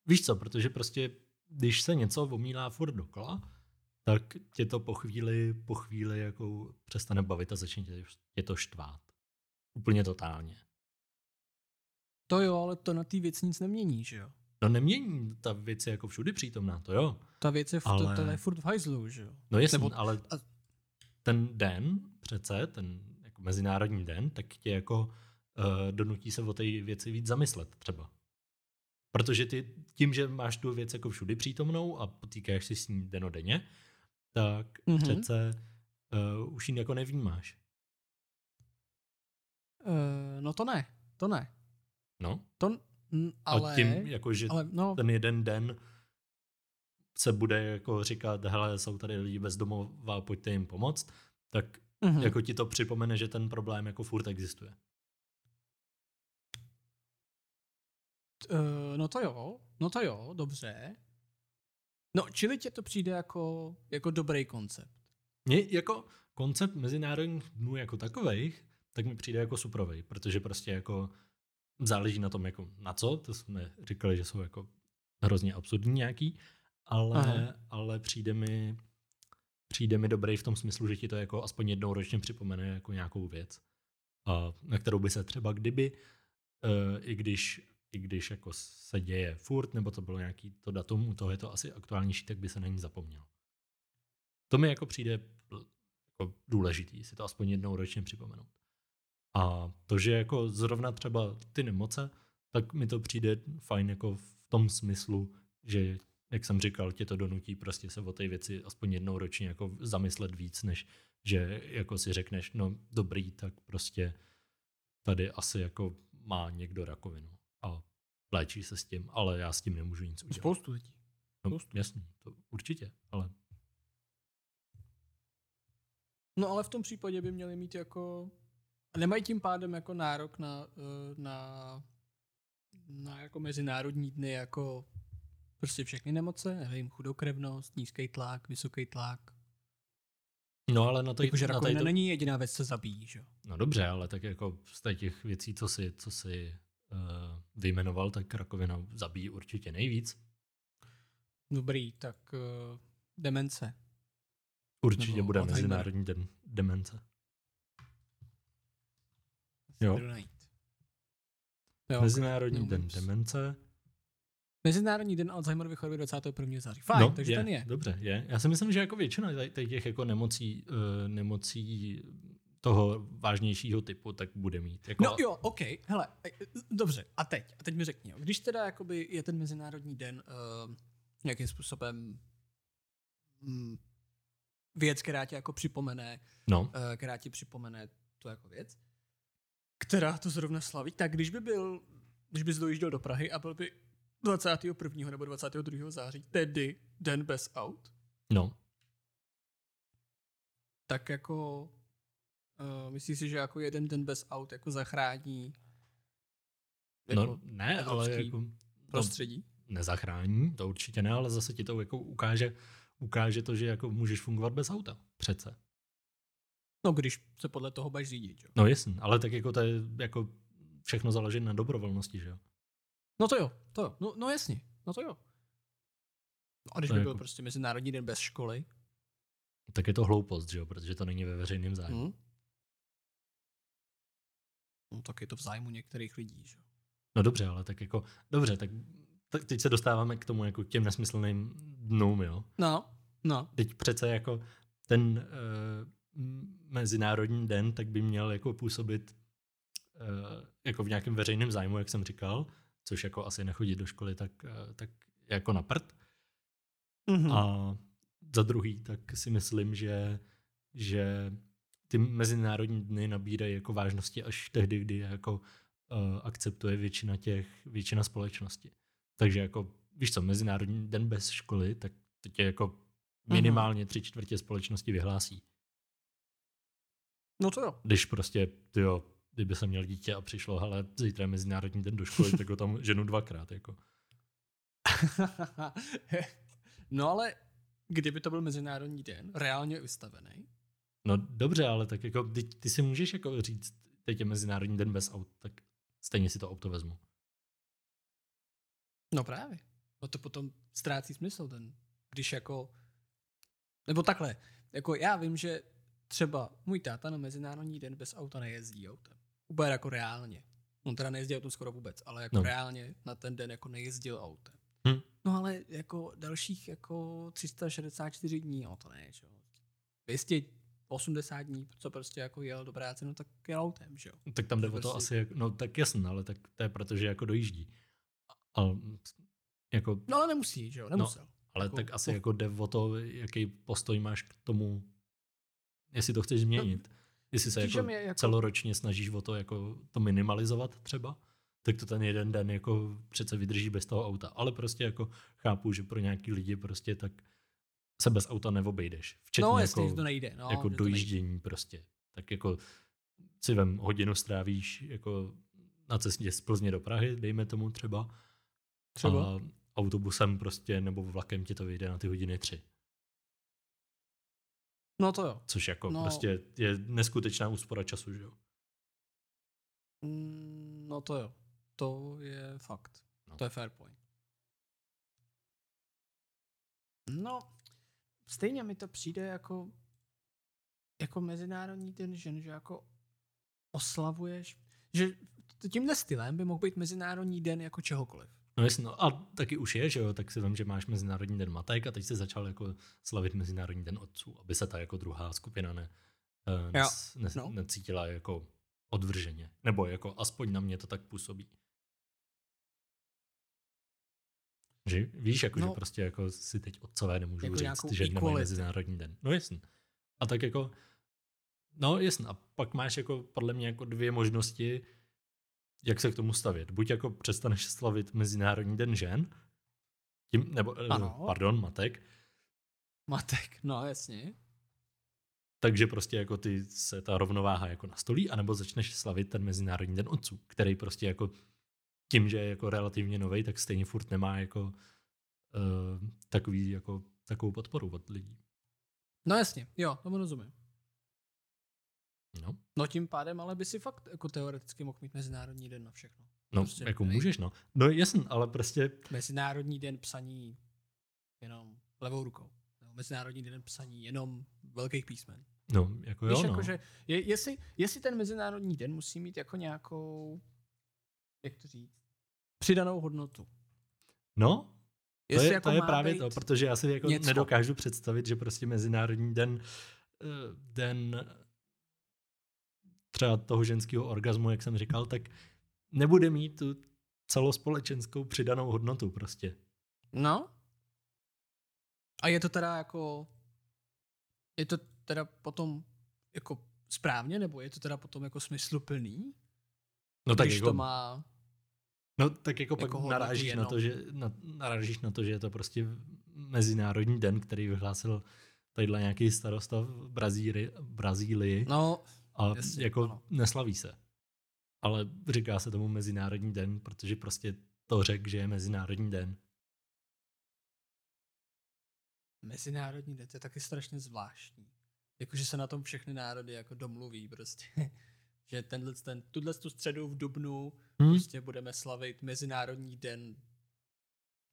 víš co, protože prostě, když se něco omílá furt dokola, tak tě to po chvíli, po chvíli jako přestane bavit a začne tě, tě to štvát. Úplně totálně. to jo, ale to na té věc nic nemění, že jo? No nemění, ta věc je jako všudy přítomná, to jo. Ta věc je, v, Ale- to, to je furt v hajzlu, že jo? No jasně, Nebo- ale a- ten den přece, ten jako mezinárodní den, tak tě jako uh, donutí se o té věci víc zamyslet třeba. Protože ty tím, že máš tu věc jako všudy přítomnou a potýkáš si s ní denodenně, tak Mhm. mm-hmm. přece uh, už ji jako nevnímáš. Uh, no to ne, to ne. No, To, mm, ale, a tím, jako, že ale no, ten jeden den se bude jako říkat, hele, jsou tady lidi bez domova, pojďte jim pomoct, tak mhm. jako ti to připomene, že ten problém jako furt existuje. Uh, no to jo, no to jo, dobře. No, čili tě to přijde jako, jako dobrý koncept. Mně jako koncept mezinárodních dnů jako takových, tak mi přijde jako suprovej, protože prostě jako záleží na tom, jako na co, to jsme říkali, že jsou jako hrozně absurdní nějaký, ale, ale přijde mi přijde mi dobrý v tom smyslu, že ti to jako aspoň jednou ročně připomene jako nějakou věc, a na kterou by se třeba kdyby, uh, i když i když jako se děje furt, nebo to bylo nějaký to datum, u toho je to asi aktuálnější, tak by se na ní zapomněl. To mi jako přijde jako důležitý, si to aspoň jednou ročně připomenout. A to, že jako zrovna třeba ty nemoce, tak mi to přijde fajn jako v tom smyslu, že jak jsem říkal, tě to donutí prostě se o té věci aspoň jednou ročně jako zamyslet víc, než že jako si řekneš, no dobrý, tak prostě tady asi jako má někdo rakovinu léčí se s tím, ale já s tím nemůžu nic udělat. Spoustu lidí. No, jasně, to určitě, ale No ale v tom případě by měli mít jako... Nemají tím pádem jako nárok na, eh, na, na jako mezinárodní dny jako prostě všechny nemoce, nevím, chudokrevnost, nízký tlak, vysoký tlak. no ale na to, Jakože na rakovina to, není jediná věc, co zabíjí, že jo? No dobře, ale tak jako z těch věcí, co si, co si vyjmenoval, tak rakovina zabíjí určitě nejvíc. Dobrý, tak uh, demence. Určitě Nebo bude Alzheimer. Mezinárodní den demence. Jo. Jo, Mezinárodní no, den demence. Mezinárodní den Alzheimerovy choroby 21. září. Fajn, no, takže je, ten je. Dobře, je. Já si myslím, že jako většina těch jako nemocí, uh, nemocí toho vážnějšího typu, tak bude mít. Jako, No jo, OK, hele, e, e, dobře, a teď, a teď mi řekni, jo, když teda jakoby je ten mezinárodní den uh, nějakým způsobem mm, věc, která tě jako připomene, no, uh, která ti připomene tu jako věc, která to zrovna slaví, tak když by byl, když bys dojížděl do Prahy a byl by 21. nebo 22. září, tedy den bez aut, No, tak jako uh, myslíš si, že jako jeden den bez aut jako zachrání jako no ne, ale jako, no, prostředí? nezachrání, to určitě ne, ale zase ti to jako ukáže, ukáže to, že jako můžeš fungovat bez auta. Přece. No, když se podle toho budeš řídit, jo. No jasně, ale tak jako to je jako všechno záleží na dobrovolnosti, že jo? No to jo, to jo. No, no jasně, no to jo. No a když To by je byl jako- prostě Mezinárodní den bez školy, Tak je to hloupost, že jo? Protože to není ve veřejném zájmu. hm? No tak je to v zájmu některých lidí, že. No dobře, ale tak jako, dobře, tak, tak teď se dostáváme k tomu jako k těm nesmyslným dnům, jo? No, no. Teď přece jako ten uh, mezinárodní den, tak by měl jako působit uh, jako v nějakém veřejném zájmu, jak jsem říkal, což jako asi nechodit do školy, tak, uh, tak jako na prd. Mhm. A za druhý, tak si myslím, že, že ty mezinárodní dny nabírají jako vážnosti až tehdy, kdy jako uh, akceptuje většina těch, většina společnosti. Takže jako, víš co, Mezinárodní den bez školy, tak to tě jako minimálně tři čtvrtě společnosti vyhlásí. No to jo. Když prostě, tyjo, kdyby jsem měl dítě a přišlo, hele, zítra je Mezinárodní den do školy, tak ho tam ženu dvakrát, jako. no ale kdyby to byl Mezinárodní den, reálně vystavený, No dobře, ale tak jako ty, ty si můžeš jako říct, teď je Mezinárodní den bez aut, tak stejně si to auto vezmu. No právě. No to potom ztrácí smysl ten, když jako, nebo takhle, jako já vím, že třeba můj táta na Mezinárodní den bez auta nejezdí autem. Úplně jako reálně. On teda nejezdí autem skoro vůbec, ale jako no. reálně na ten den jako nejezdil autem. Hm. No ale jako dalších jako 364 dní, no to ne, čo? 200 80 dní, co prostě jako jel do práce, no tak jel autem, že jo. No tak tam jde o to prostě- asi, no tak jasně, no, ale tak to je proto, že jako dojíždí. A, jako, no ale nemusí, že jo, no, nemusel. No, ale jako, tak asi po... jako jde o to, jaký postoj máš k tomu, jestli to chceš změnit. No, jestli se jako, je, jako celoročně snažíš o to jako to minimalizovat třeba, tak to ten jeden den jako přece vydrží bez toho auta. Ale prostě jako chápu, že pro nějaký lidi prostě tak se bez auta neobejdeš. Včetně no jasně, jako, to nejde. No, jako to nejde. dojíždění prostě. Tak jako si vem hodinu strávíš jako na cestě z Plzně do Prahy, dejme tomu třeba. Třeba. A autobusem prostě nebo vlakem ti to vyjde na ty hodiny tři. No to jo. Což jako No. prostě je neskutečná úspora času, že jo. Mm, No to jo. To je fakt. No. To je fair point. No, stejně mi to přijde jako jako Mezinárodní den žen, že jako oslavuješ, že tímhle stylem by mohl být Mezinárodní den jako čehokoliv. No jasně, no a taky už je, že jo, tak si vím, že máš Mezinárodní den matek a teď se začal jako slavit Mezinárodní den otců, aby se ta jako druhá skupina ne, eh, nes, nes, no. necítila jako odvrženě. Nebo jako aspoň na mě to tak působí. Že, víš, jako, no, že prostě jako si teď otcové nemůžou Jako říct, že nemají. Mezinárodní den. No jasně. A tak jako, no jasně, a pak máš jako podle mě jako dvě možnosti, jak se k tomu stavět. Buď jako přestaneš slavit Mezinárodní den žen, tím, nebo, eh, Ano. pardon, matek, Matek, no jasně. takže prostě jako ty se ta rovnováha jako nastolí, anebo začneš slavit ten Mezinárodní den otců, který prostě jako tím, že je jako relativně nový, tak stejně furt nemá jako uh, takový jako takovou podporu od lidí. No jasně, jo, tomu rozumím. No, No tím pádem ale by si fakt jako teoreticky mohl mít Mezinárodní den na všechno. no Prostě jako nej- můžeš, no. No jasný, ale prostě, Mezinárodní den psaní jenom levou rukou. Nebo Mezinárodní den psaní jenom velkých písmen. no, jako jo, Víš, no. jako, že je, jestli, jestli ten Mezinárodní den musí mít jako nějakou, jak to říct, přidanou hodnotu. No, to je, jako to je právě to, protože já si jako něco. nedokážu představit, že prostě Mezinárodní den, eh, den třeba toho ženského orgazmu, jak jsem říkal, tak nebude mít tu celospolečenskou přidanou hodnotu prostě. No. A je to teda jako, je to teda potom jako správně, nebo je to teda potom jako smysluplný, No tak když jako, to má No tak jako, Jako pak narážíš na, to, že, na, narážíš na to, že je to prostě mezinárodní den, který vyhlásil tadyhle nějaký starosta v Brazílii, Brazílii No, a jasně, jako ano. neslaví se. Ale říká se tomu Mezinárodní den, protože prostě to řek, že je Mezinárodní den. Mezinárodní den, to je taky strašně zvláštní. Jakože se na tom všechny národy jako domluví prostě. Že tenhle, ten, tuhle tu středu v Dubnu Hm? prostě budeme slavit Mezinárodní den,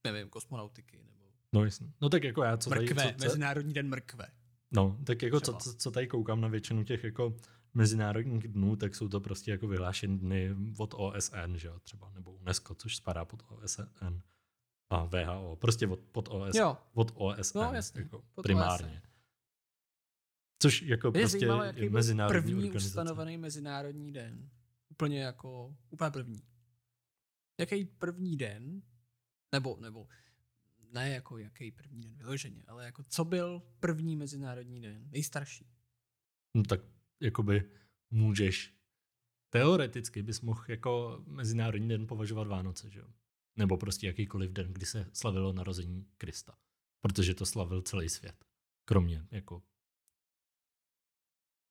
nevím, kosmonautiky nebo No, jasně. no tak jako já, co tady, mrkve, co, co, Mezinárodní den mrkve. no, tak jako co, třeba. co, co tady koukám na většinu těch jako mezinárodních dnů, tak jsou to prostě jako vyhlášené dny od OSN, že jo, třeba, nebo UNESCO, což spadá pod OSN a VHO, prostě od, pod OSN, Jo, od OSN, No, jasně, jako pod primárně. OSN. Což jako mě prostě zajímalo, jaký je mezinárodní první organizace. ustanovený Mezinárodní den. Úplně jako, úplně první. Jaký první den, nebo, nebo ne jako jaký první den vyloženě, ale jako co byl první Mezinárodní den, nejstarší. No tak jakoby můžeš, teoreticky bys mohl jako mezinárodní den považovat Vánoce, že jo? Nebo prostě jakýkoliv den, kdy se slavilo narození Krista. Protože to slavil celý svět. Kromě jako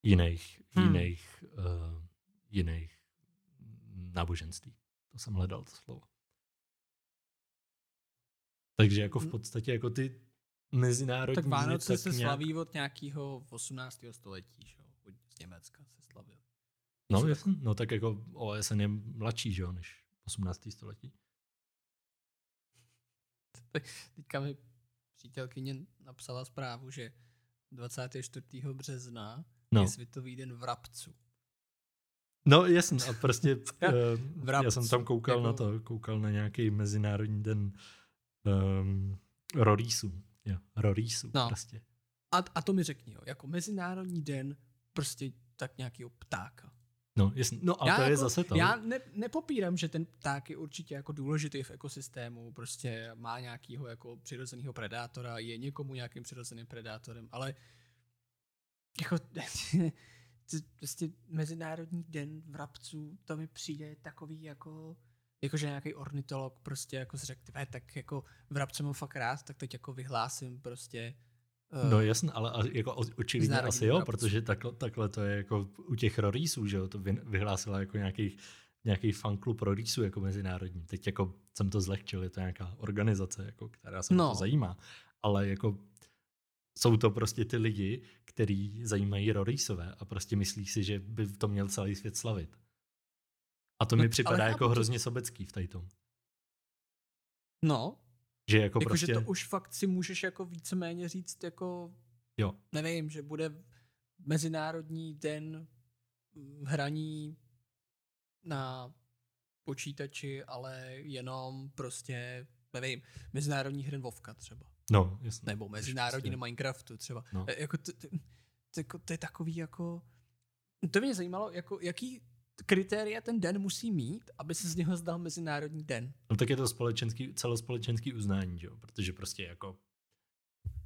jiných, Hmm. jiných, uh, jiných náboženství. To jsem hledal to slovo. Takže jako v Hmm. podstatě jako ty mezinárodní Tak Vánoce tak se nějak- slaví od nějakého 18. století, že jo? Od- Z Německa se slavil. No, no tak jako OSN je mladší, že jo, než 18. století. Teďka mi přítelkyně napsala zprávu, že 24. března No, je Světový den vrabců. no jasně, a prostě Já- uh, já vrabců, jsem tam koukal jako- na to, koukal na nějaký mezinárodní den um, rorísů. Jo, rorísů No. prostě. A, a to mi řekni, jo, jako Mezinárodní den prostě tak nějakého ptáka. No, jasně, no a Já to je jako- zase to. Já ne, nepopírám, že ten pták je určitě jako důležitý v ekosystému, prostě má nějakého jako přirozeného predátora, je někomu nějakým přirozeným predátorem, ale jako prostě Mezinárodní den vrabců, to mi přijde takový jako jakože nějaký ornitolog prostě jako si řekl, "Tvé, tak jako vrabce mám fakt rád, tak teď jako vyhlásím prostě eh, No jasně, ale jako očividně asi jo, vrabců. protože takhle, takhle to je jako u těch rorísů, že jo, to vy- vyhlásila jako nějaký, nějaký fanklub rorísů jako mezinárodní. Teď jako jsem to zlehčil, je to nějaká organizace, jako, která se. No. to zajímá, ale jako jsou to prostě ty lidi, který zajímají rorísové a prostě myslí si, že by to měl celý svět slavit. A to No, mi připadá jako chápu hrozně sobecký v tom. no, Že jako Jakože prostě, to už fakt si můžeš jako víceméně říct jako, jo, nevím, že bude mezinárodní den mm, hraní na počítači, ale jenom prostě, nevím, mezinárodní hry Vovka třeba. No, jasně. Nebo mezinárodní na Minecraftu třeba. No. E, Jako to, to, to, to je takový jako, to mě zajímalo, jako, jaký kritéria ten den musí mít, aby se z něho zdal mezinárodní den. No tak je to společenský, celospolečenský uznání, jo? protože prostě jako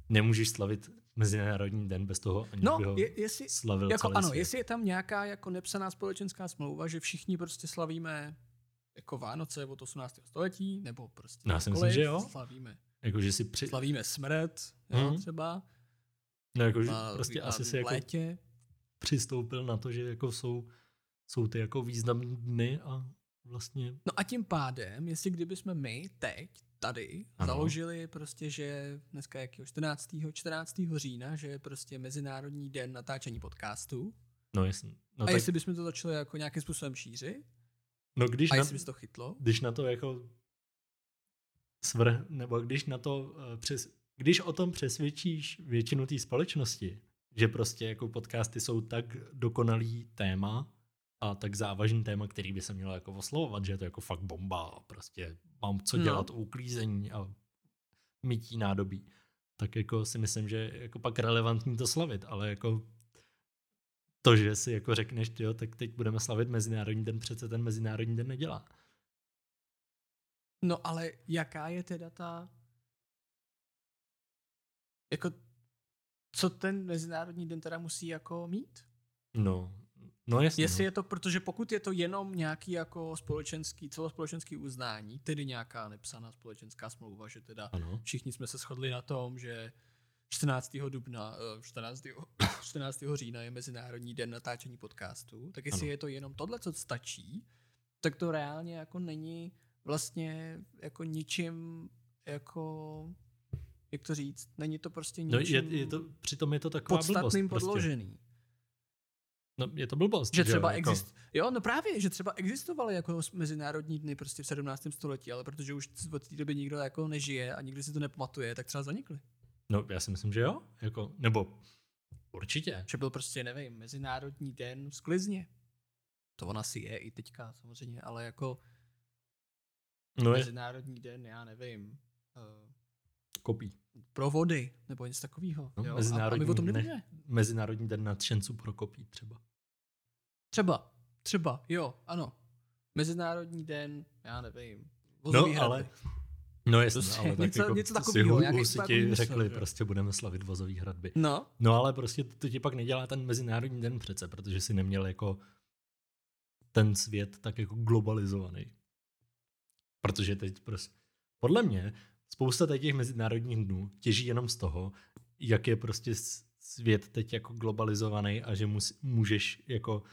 nemůžeš slavit Mezinárodní den bez toho, aniž No, by ho je, jestli, slavil Jako celý ano, svět. jestli je tam nějaká jako nepsaná společenská smlouva, že všichni prostě slavíme jako Vánoce od 18. století, nebo prostě No, já si myslím, že jo. Slavíme, Jako, že si při... slavíme smrt, jo, Mhm. třeba, No, jako, že a, prostě asi si jako létě. přistoupil na to, že jako jsou, jsou ty jako významné dny a vlastně, No a tím pádem, jestli kdyby jsme my teď tady Ano. založili prostě, že dneska je jakýho 14. 14. října, že je prostě Mezinárodní den natáčení podcastu, no jasně. No, a tak, jestli bychom to začali jako nějakým způsobem šířit, no když, a na, jestli by to chytlo, když na to jako svrh, nebo když na to eh, přes, když o tom přesvědčíš většinu té společnosti, že prostě jako podcasty jsou tak dokonalý téma a tak závažný téma, který by se mělo jako oslovovat, že je to jako fakt bomba a prostě mám co No. dělat u uklízení a mytí nádobí, tak jako si myslím, že je jako pak relevantní to slavit, ale jako to, že si jako řekneš, jo, tak teď budeme slavit Mezinárodní den, přece ten Mezinárodní den nedělá. No ale jaká je teda ta... Jako, co ten Mezinárodní den teda musí jako mít? No, No jasně. Jestli no. je to, protože pokud je to jenom nějaký jako společenský, celospolečenský uznání, tedy nějaká nepsaná společenská smlouva, že teda Ano. všichni jsme se shodli na tom, že 14. dubna, eh, 14. 14. října je Mezinárodní den natáčení podcastů, tak jestli Ano. je to jenom tohle, co stačí, tak to reálně jako není vlastně jako ničím jako jak to říct, není to prostě No, ničím je, je to, přitom je to taková blbost. podstatným Prostě. podložený. No, je to blbost. Že jo, třeba jako, exist... Jo, no právě, že třeba existovaly jako mezinárodní dny prostě v 17. století, ale protože už od té doby nikdo jako nežije a nikdo si to nepamatuje, tak třeba zanikly. No, já si myslím, že jo. Jako, nebo určitě. Že byl prostě, nevím, Mezinárodní den sklizně. To ona si je i teďka samozřejmě, ale jako No je Mezinárodní den, já nevím, uh, kopí. pro vody, nebo něco takového. No, jo? A, a Mezinárodní my o tom nevíme. Mezinárodní den nadšenců pro kopí třeba. Třeba, třeba, jo, ano. Mezinárodní den, já nevím, No, vozový hradby. ale... No jasně, Prostě ale tak něco- jako něco si nějaký husiti takový výmysl, řekli, že? prostě budeme slavit vozový hradby. No, No ale prostě to ti pak nedělá ten mezinárodní den přece, protože si neměl jako ten svět tak jako globalizovaný. Protože teď prostě, podle mě, spousta těch mezinárodních dnů těží jenom z toho, jak je prostě svět teď jako globalizovaný a že mus, můžeš jako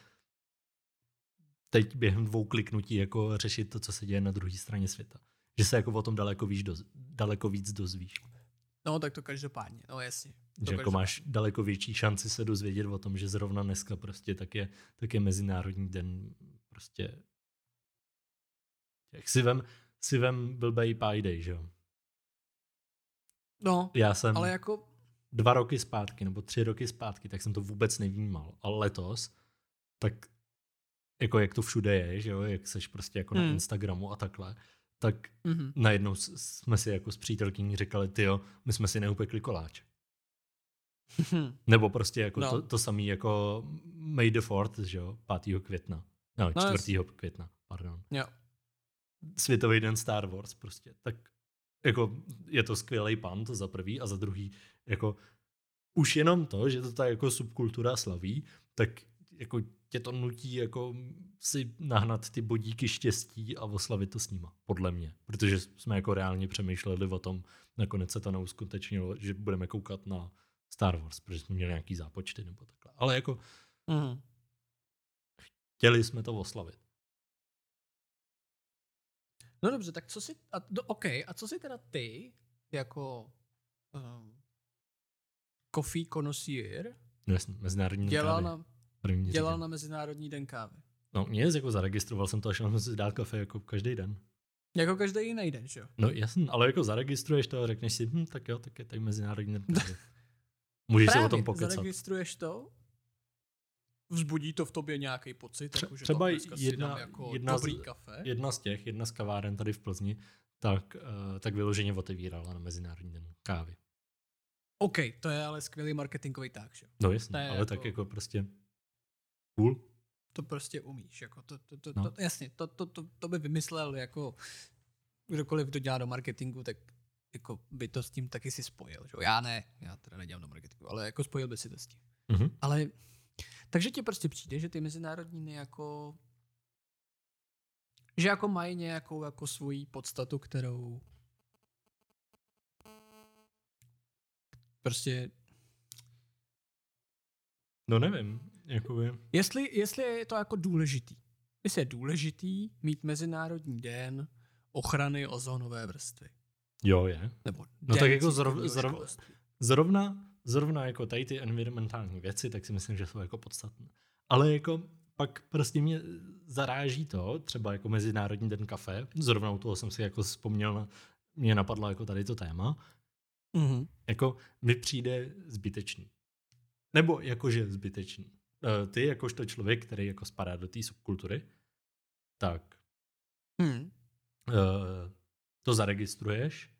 teď během dvou kliknutí jako řešit to, co se děje na druhé straně světa. Že se jako o tom daleko, víš, doz, daleko víc dozvíš. no tak to každopádně, no jasně. To Že jako každopádně. máš daleko větší šanci se dozvědět o tom, že zrovna dneska prostě tak je, tak je Mezinárodní den prostě jak si vem, si vem blbej Day, že jo? No, Já jsem ale jako, dva roky zpátky, nebo tři roky zpátky, tak jsem to vůbec nevnímal. Ale letos, tak jako jak to všude je, že jo, jak seš prostě jako na Hmm. Instagramu a takhle, tak mhm. najednou jsme si jako s přítelkyní říkali, ty jo, my jsme si neupekli koláč. Nebo prostě jako No. no. to, to samý jako May the 4th, že jo, 5. května. No, No, 4. května, pardon. jo. Světový den Star Wars prostě. Tak jako je to skvělý pan, to za prvý, a za druhý, jako už jenom to, že to ta jako subkultura slaví, tak jako tě to nutí jako si nahnat ty bodíky štěstí a oslavit to s nima, podle mě. Protože jsme jako reálně přemýšleli o tom, nakonec se to neuskutečnilo, že budeme koukat na Star Wars, protože jsme měli nějaký zápočty nebo takhle. Ale jako Mhm. chtěli jsme to oslavit. No dobře, tak co si, a, do, OK, a co si teda ty, jako um, coffee connoisseur, No jasně, mezinárodní dělal, na, první dělal na Mezinárodní den kávy? No nic, jako zaregistroval jsem to a šel jsem si dát kafe jako každý den. Jako každý jiný den, že jo? No jasně, ale jako zaregistruješ to a řekneš si, hm, tak jo, tak je tady mezinárodní den kávy. Můžeš se o tom pokecat. zaregistruješ to, vzbudí to v tobě nějaký pocit, Tře- jako, že třeba jedna- jako jedna z- kafe. Jedna z těch, jedna z kaváren tady v Plzni, tak, uh, tak vyloženě otevírala na mezinárodní den kávy. OK, to je ale skvělý marketingový tak, že? No jasně, ale jako- tak jako prostě cool. To prostě umíš, jako to, to, to, No. to jasně, to, to, to, to by vymyslel jako kdokoliv, kdo dělá do marketingu, tak jako by to s tím taky si spojil, že? Já ne, já teda nedělám do marketingu, ale jako spojil by si to s tím. Mhm. Ale, takže ti prostě přijde, že ty mezinárodní dny jako, že jako mají nějakou jako svoji podstatu, kterou prostě, No nevím, jakoby, jestli, jestli je to jako důležitý. Jestli je důležitý mít mezinárodní den ochrany ozónové vrstvy. jo je. Nebo No tak jako zrov- zrov-. Zrovna, zrovna jako tady ty environmentální věci, tak si myslím, že jsou jako podstatné. Ale jako pak prostě mě zaráží to, třeba jako Mezinárodní den kafe, zrovna u toho jsem si jako vzpomněl, na, mě napadlo jako tady to téma, Mhm. jako mi přijde zbytečný. Nebo jakože zbytečný. Eh, Ty jakožto člověk, který jako spadá do té subkultury, tak eh, to zaregistruješ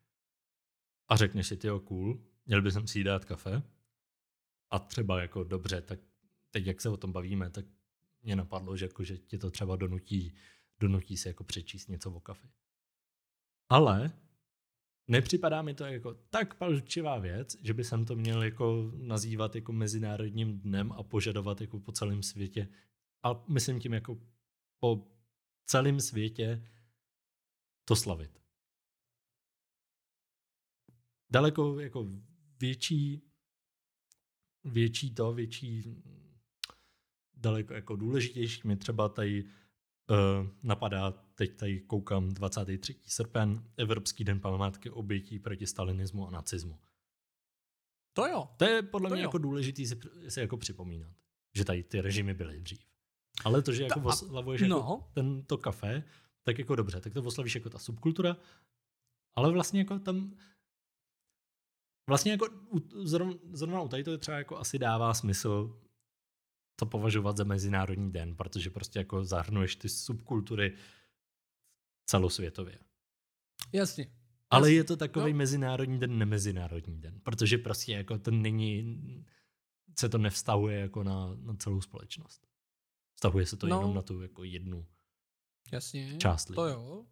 a řekneš si, tyjo, cool, měl bych si dát kafe a třeba jako dobře, tak teď jak se o tom bavíme, tak mě napadlo, že, jako, že tě to třeba donutí, donutí se jako přečíst něco o kafe. Ale nepřipadá mi to jako tak palčivá věc, že by jsem to měl jako nazývat jako mezinárodním dnem a požadovat jako po celém světě, a myslím tím jako po celém světě to slavit. Daleko jako větší větší to, větší daleko jako důležitější mi třeba tady uh, napadá, teď tady koukám 23. srpen, Evropský den památky obětí proti stalinismu a nacismu. To jo. To je podle To mě jo. jako důležitý si, si jako připomínat, že tady ty režimy byly dřív. Ale to, že jako To a- oslavuješ jako No, tento kafe, tak jako dobře, tak to oslavíš jako ta subkultura, ale vlastně jako tam vlastně jako u- zrovna, u tady to třeba jako asi dává smysl to považovat za mezinárodní den, protože prostě jako zahrnuješ ty subkultury celosvětově. jasně. Ale Jasně. je to takový No. mezinárodní den, nemezinárodní den, protože prostě jako to není, se to nevztahuje jako na, na celou společnost. Vztahuje se to No. jenom na tu jako jednu Jasně. část lidí. To jo.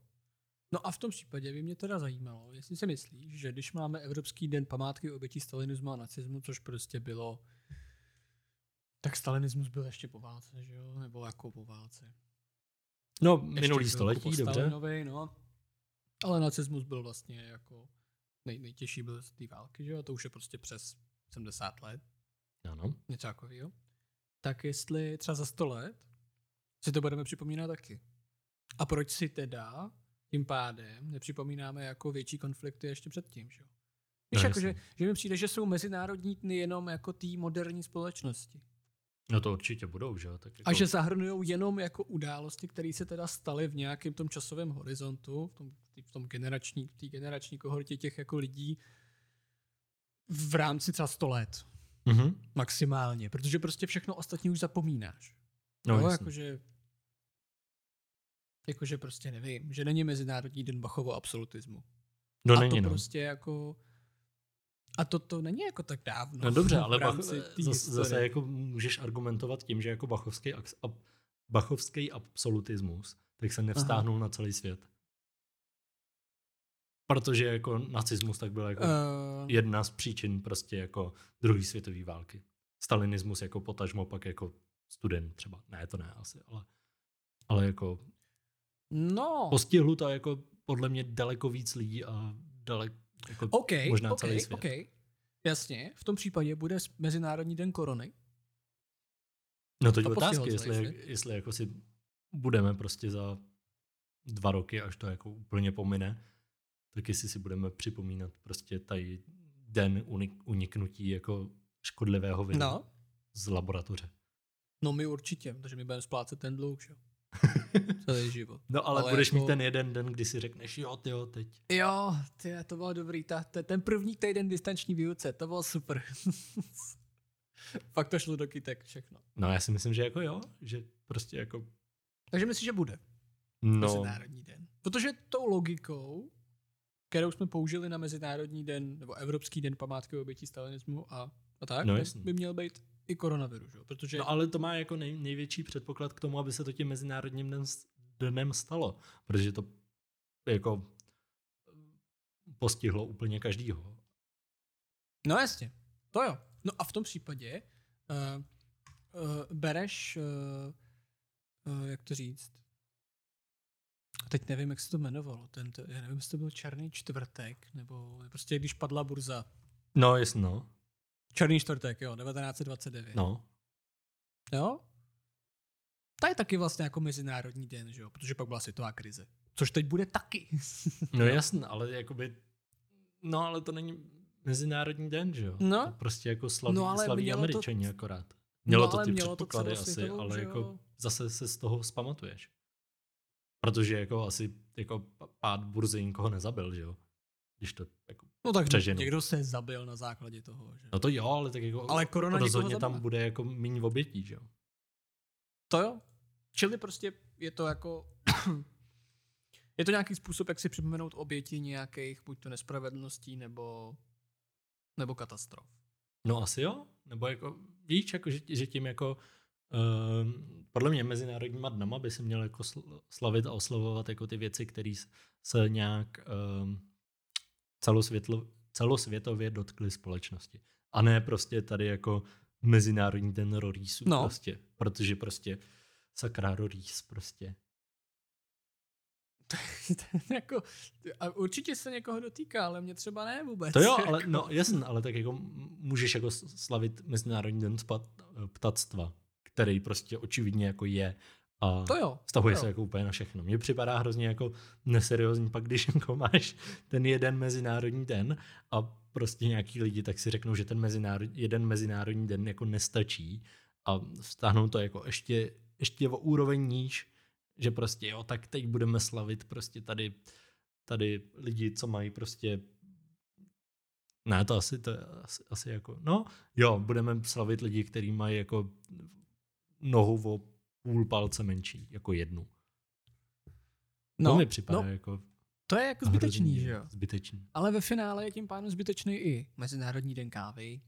No a v tom případě by mě teda zajímalo, jestli si myslíš, že když máme Evropský den památky obětí stalinismu a nacismu, což prostě bylo, tak stalinismus byl ještě po válce, že jo? Nebo jako po válce. No, Ještě minulý století, dobře. No. Ale nacismus byl vlastně jako nej, nejtěžší byl z té války, že jo? A to už je prostě přes 70 let, Ano. něco takového. Tak jestli třeba za 100 let si to budeme připomínat taky. A proč si teda tím pádem nepřipomínáme jako větší konflikty ještě předtím, že? Víš, No, jako, že, že mi přijde, že jsou mezinárodní dny jenom jako té moderní společnosti. No to určitě budou, že jo? Tak jako, A že zahrnují jenom jako události, které se teda staly v nějakém tom časovém horizontu, v tom, v tom generační, v té generační kohortě těch jako lidí v rámci třeba 100 let Mhm. maximálně, protože prostě všechno ostatní už zapomínáš. No, jasně. jakože, jakože prostě nevím, že není Mezinárodní den Bachovo absolutismu. no a není, to no. prostě jako... A to, to není jako tak dávno. No dobře, ale Bach, zase, zase jako můžeš argumentovat tím, že jako bachovský, ab, bachovský absolutismus, tak se nevstáhnul na celý svět. Protože jako nacismus tak byl jako Uh, jedna z příčin prostě jako druhé světové války. Stalinismus jako potažmo pak jako student třeba. Ne, to ne asi, ale, ale jako no, postihlo to jako podle mě daleko víc lidí a daleko jako OK, možná OK, celý svět. OK. Jasně, v tom případě bude Mezinárodní den korony. No teď To otázka, postihlo celý jestli, jestli jako si budeme prostě za dva roky, až to jako úplně pomine, tak jestli si budeme připomínat prostě tady den unik, uniknutí jako škodlivého viru No. z laboratoře. No my určitě, protože my budeme splácet ten dluh, že? Jo. Celý život. No ale, Ale budeš jako- mít ten jeden den, kdy si řekneš, jo, tyjo, teď. Jo, ty, to bylo dobrý. Ta, ta, ten první týden distanční výuce, to bylo super. Fakt to šlo do kytek všechno. No já si myslím, že jako jo, že prostě jako, Takže myslím, že bude no, Mezinárodní den. Protože tou logikou, kterou jsme použili na Mezinárodní den, nebo Evropský den památky obětí stalinismu a, a tak, No by měl být i koronavirus, že? jo? protože no ale to má jako nej, největší předpoklad k tomu, aby se to tím mezinárodním dnem, dnem stalo, protože to jako postihlo úplně každýho. No jasně, to jo. No a v tom případě uh, uh, bereš, uh, uh, jak to říct, teď nevím, jak se to jmenovalo, ten, já nevím, jestli to byl Černý čtvrtek, nebo prostě když padla burza. No, jasně, no. Černý čtvrtek, jo, 1929. no. Jo? To je taky vlastně jako mezinárodní den, že jo, protože pak byla světová krize. Což teď bude taky. No jasně, ale jakoby, no ale to není mezinárodní den, že jo? No. To prostě jako slaví, No, ale slaví mělo to- američani akorát. Mělo No, to ty mělo to předpoklady asi, celosvětovou, ale jako zase se z toho zpamatuješ. Protože jako asi jako pád burzy nikoho nezabil, že jo? Když to jako, No tak Přeženu. někdo se zabil na základě toho, že? no to jo, ale tak jako Ale korona rozhodně tam bude jako méně obětí, že jo? To jo. Čili prostě je to jako... je to nějaký způsob, jak si připomenout oběti nějakých buď to nespravedlností nebo, nebo katastrof. No asi jo, nebo jako víš, jako, že, že tím jako um, podle mě mezinárodníma dnama by se měl jako sl- slavit a oslavovat jako ty věci, které se nějak um, celosvětlo, celosvětově dotkly společnosti. A ne prostě tady jako mezinárodní den rorýsů No. prostě, protože prostě sakráro rýs prostě. jako, a určitě se někoho dotýká, ale mě třeba ne vůbec. To jo, jako. ale no jasně, ale tak jako můžeš jako slavit Mezinárodní den ptactva, který prostě očividně jako je a to jo, stahuje to se jo. jako úplně na všechno. Mně připadá hrozně jako neseriózní pak, když jako máš ten jeden mezinárodní den a prostě nějaký lidi tak si řeknou, že ten mezinárod, jeden mezinárodní den jako nestačí a stáhnou to jako ještě, ještě o úroveň níž, že prostě jo, tak teď budeme slavit prostě tady, tady lidi, co mají prostě ne, to asi, to je asi, asi jako, no jo, budeme slavit lidi, kteří mají jako nohu o půl palce menší, jako jednu. No, to mi připadá no, jako to je jako zbytečný, že jo? Zbytečný. Ale ve finále je tím pádem zbytečný i Mezinárodní den kávy.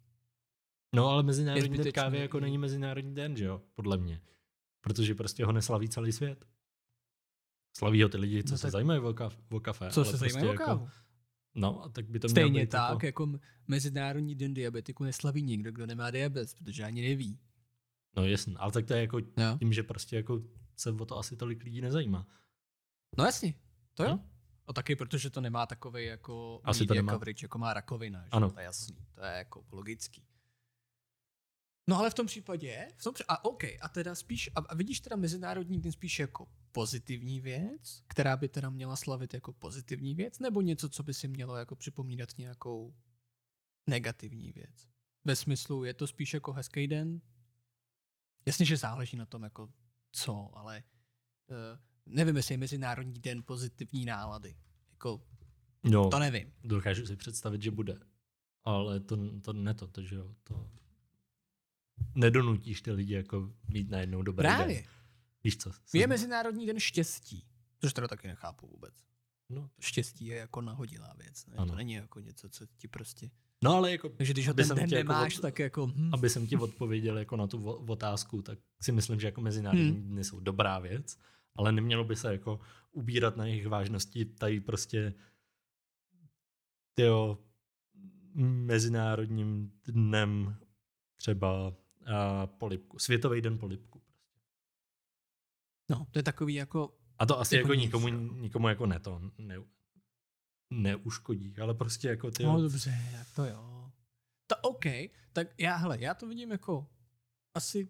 No ale Mezinárodní den kávy jako i- není Mezinárodní den, že jo, podle mě. Protože prostě ho neslaví celý svět. Slaví ho ty lidi, co No se zajímají o, kaf, o kafe. Co ale se prostě zajímají o jako, kávu. No a tak by to mělo Stejně být tak, Jako, jako Mezinárodní den diabetiku neslaví nikdo, kdo nemá diabetes, protože ani neví. No jasně, ale tak to je jako Jo. tím, že prostě jako se o to asi tolik lidí nezajímá. No jasně, to jo. Hm? No taky protože to nemá takový jako Asi to media nemá. coverage, jako má rakovina. Že? Ano. To je jasný, to je jako logický. No ale v tom případě, v tom, při- a OK, a teda spíš, a, a vidíš teda Mezinárodní den spíš jako pozitivní věc, která by teda měla slavit jako pozitivní věc, nebo něco, co by si mělo jako připomínat nějakou negativní věc? Ve smyslu, je to spíš jako hezký den? Jasně, že záleží na tom, jako co, ale uh, nevím, jestli je Mezinárodní den pozitivní nálady. Jako, No, to nevím. dokážu si představit, že bude. Ale to, to ne to, to, že jo, to nedonutíš ty lidi jako mít najednou dobrý Právě. den. Víš co? Je Mezinárodní den štěstí, což teda taky nechápu vůbec. No, Štěstí je jako nahodilá věc, ne? Ano. To není jako něco, co ti prostě... no ale jako Takže když ho ten den jako nemáš, od- tak jako... Hm, aby jsem ti odpověděl jako na tu otázku, tak si myslím, že jako mezinárodní Hmm. dny jsou dobrá věc, ale nemělo by se jako ubírat na jejich vážnosti tady prostě tyjo, mezinárodním dnem třeba a, polipku, světový den polipku. Prostě. no, to je takový jako... A to asi Jako jako, nikomu, jo. nikomu jako ne to ne, neuškodí, ale prostě jako ty No dobře, to jo. To OK, tak já, hele, já to vidím jako asi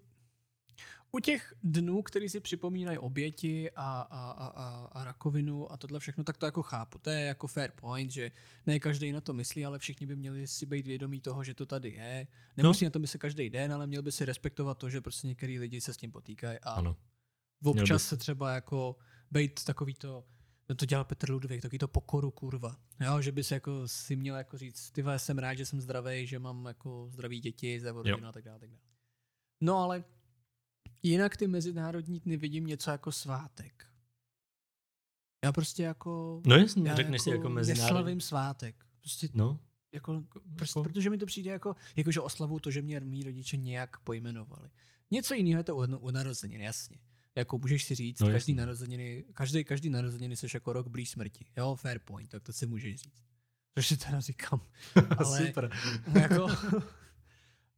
u těch dnů, který si připomínají oběti a, a, a, a, rakovinu a tohle všechno, tak to jako chápu. To je jako fair point, že ne každý na to myslí, ale všichni by měli si být vědomí toho, že to tady je. Nemusí no. na to myslet každý den, ale měl by si respektovat to, že prostě některý lidi se s tím potýkají a Ano. občas se třeba jako být takový to, no to dělal Petr Ludvík, takový to pokoru kurva. Jo, že by se jako si měl jako říct, ty jsem rád, že jsem zdravý, že mám jako zdraví děti, zdravou rodinu a tak dále, tak dále. No ale jinak ty mezinárodní dny vidím něco jako svátek. Já prostě jako... No jasně, řekneš si jako mezinárodní. Neslavím svátek. Prostě No, jako, prostě, jako- protože mi to přijde jako, jako že oslavu to, že mě mý rodiče nějak pojmenovali. Něco jiného je to u, u narozenin, jasně. Jako můžeš si říct, No každý jasně. narozeniny, každý, každý narozeniny jsi jako rok blíž smrti. Jo, fair point, tak to si můžeš říct. Což si teda říkám. Ale- super. jako,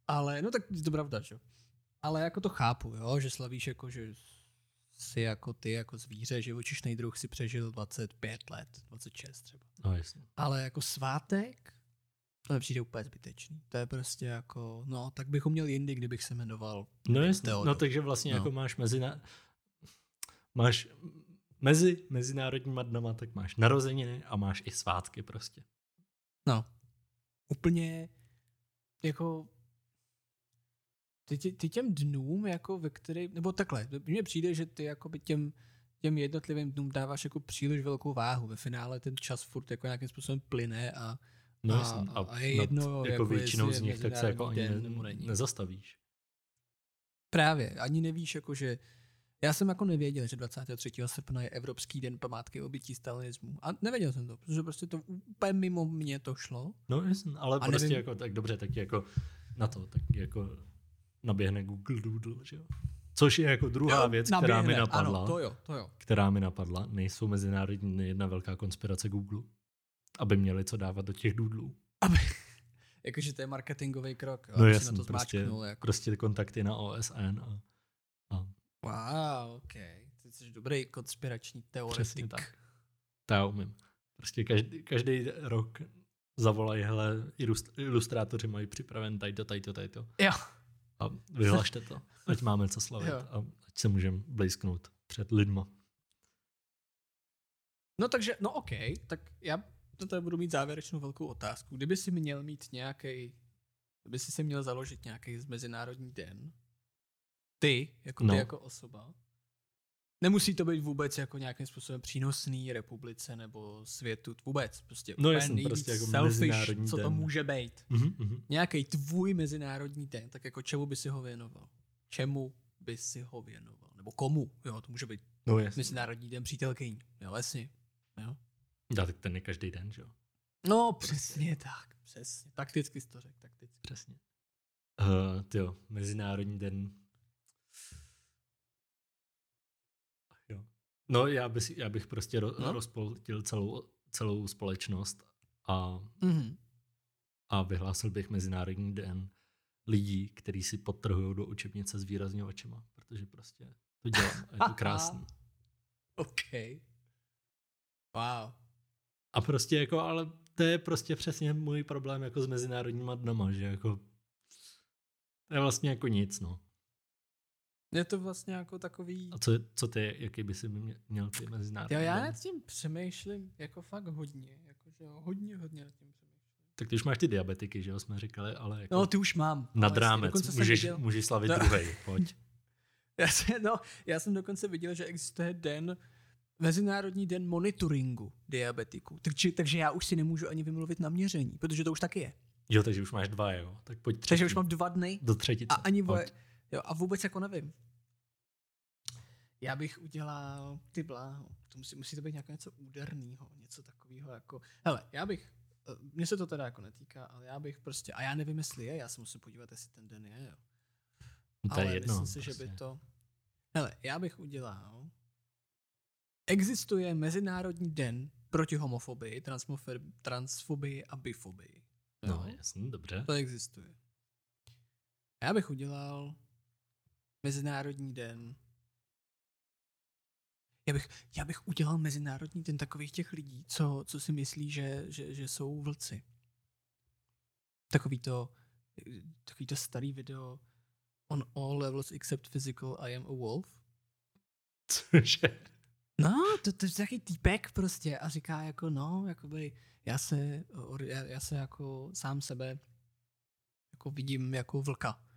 ale, no tak je to pravda, že jo. Ale jako to chápu, jo, že slavíš jako, že si jako ty, jako zvíře, živočišný druh si přežil 25 let, 26 třeba. No jasně. Ale jako svátek, to mi přijde úplně zbytečný. To je prostě jako, no, tak bychom měli jindy, kdybych se jmenoval. No jasně, Teodor. no takže vlastně No. jako máš mezi máš mezi mezinárodníma dnama, tak máš narozeniny a máš i svátky prostě. No. Úplně jako ty, ty, ty těm dnům, jako ve který, nebo takhle, mně přijde, že ty jako by těm, těm jednotlivým dnům dáváš jako příliš velkou váhu. Ve finále ten čas furt jako nějakým způsobem plyne a No A- a- a je nad jedno, jako jako většinou z nich tak se jako ani den ne, nezastavíš. právě ani nevíš, jako že já jsem jako nevěděl, že 23. srpna je Evropský den památky obětí stalinismu. A nevěděl jsem to, protože prostě to úplně mimo mě to šlo. No jasně, ale A prostě nevím- jako tak dobře, tak jako na to, tak jako naběhne Google Doodle, že jo? Což je jako druhá Jo, věc, která mi naběhne. napadla. Ano, to jo, to jo. která mi napadla, nejsou mezinárodní jedna velká konspirace Google, aby měli co dávat do těch doodlů. Jakože to je marketingový krok. No aby jasně, na to prostě, jako. prostě kontakty na OSN a, a Wow. ty jsi dobrý konspirační teoretik. Přesně tak. To já umím. Prostě každý, každý rok zavolají, hele, ilust- ilustrátoři mají připraven tady to, tady to, tady to. Jo. A vyhlašte to, ať máme co slavit Jo. a ať se můžeme blízknout před lidma. No takže, no OK, tak já to tady budu mít závěrečnou velkou otázku. Kdyby si měl mít nějaký, kdyby si si měl založit nějaký mezinárodní den, ty, jako ty No. jako osoba, nemusí to být vůbec jako nějakým způsobem přínosný republice nebo světu, vůbec, prostě No nejvíc prostě jako selfish, co to může být. Mhm, mhm. Nějaký tvůj mezinárodní den, tak jako čemu by si ho věnoval? Čemu by si ho věnoval? Nebo komu? Jo, to může být No. Mezinárodní den přítelkyň. Jo, jasně. Jo. Já, tak ten je každý den, že jo? No, přesně tak. Přesně. Takticky jsi to řekl, takticky. Přesně. Uh, jo, Mezinárodní den. No, já, bych, já bych prostě ro, No. rozpoltil celou, celou společnost a, Mhm. a vyhlásil bych Mezinárodní den lidí, kteří si podtrhují do učebnice s výrazňovačema, protože prostě to dělám a je to krásný. OK. Wow. A prostě jako, ale to je prostě přesně můj problém jako s mezinárodníma dnama, že jako to je vlastně jako nic, no. Je to vlastně jako takový... A co, co ty, jaký by si mě- měl ty mezinárodní Jo, já nad tím přemýšlím jako fakt hodně. Jakože jo, hodně, hodně nad tím přemýšlím. Tak ty už máš ty diabetiky, že jo, jsme říkali, ale jako No, ty už mám. nad rámec, jsem můžeš, viděl- můžeš slavit No. druhý, pojď. Já, se, no, já jsem dokonce viděl, že existuje den, Mezinárodní den monitoringu diabetiků. Takže, takže já už si nemůžu ani vymluvit na měření, protože to už taky je. Jo, takže už máš dva, jo, tak pojď třetí. Takže už mám dva dny Do třetice. a ani pojď. Jo, a vůbec jako nevím. Já bych udělal, ty bláho, to musí, musí to být nějaké něco úderného, něco takového jako, hele, já bych, eh, mně se to teda jako netýká, ale já bych prostě, a já nevím, jestli je, já se musím podívat, jestli ten den je, jo. No, to je ale jedno. myslím si, že by prostě. to... Hele, já bych udělal... Existuje Mezinárodní den proti homofobii, transfobii a bifobii. No, Jo? jasný, dobře. To existuje. Já bych udělal Mezinárodní den... Já bych, já bych udělal Mezinárodní den takových těch lidí, co, co si myslí, že, že, že jsou vlci. Takový to, takový to starý video On all levels except physical, I am a wolf. Cože? No, to, to je takový týpek prostě a říká jako no, jakoby já se, já, já se jako sám sebe jako vidím jako vlka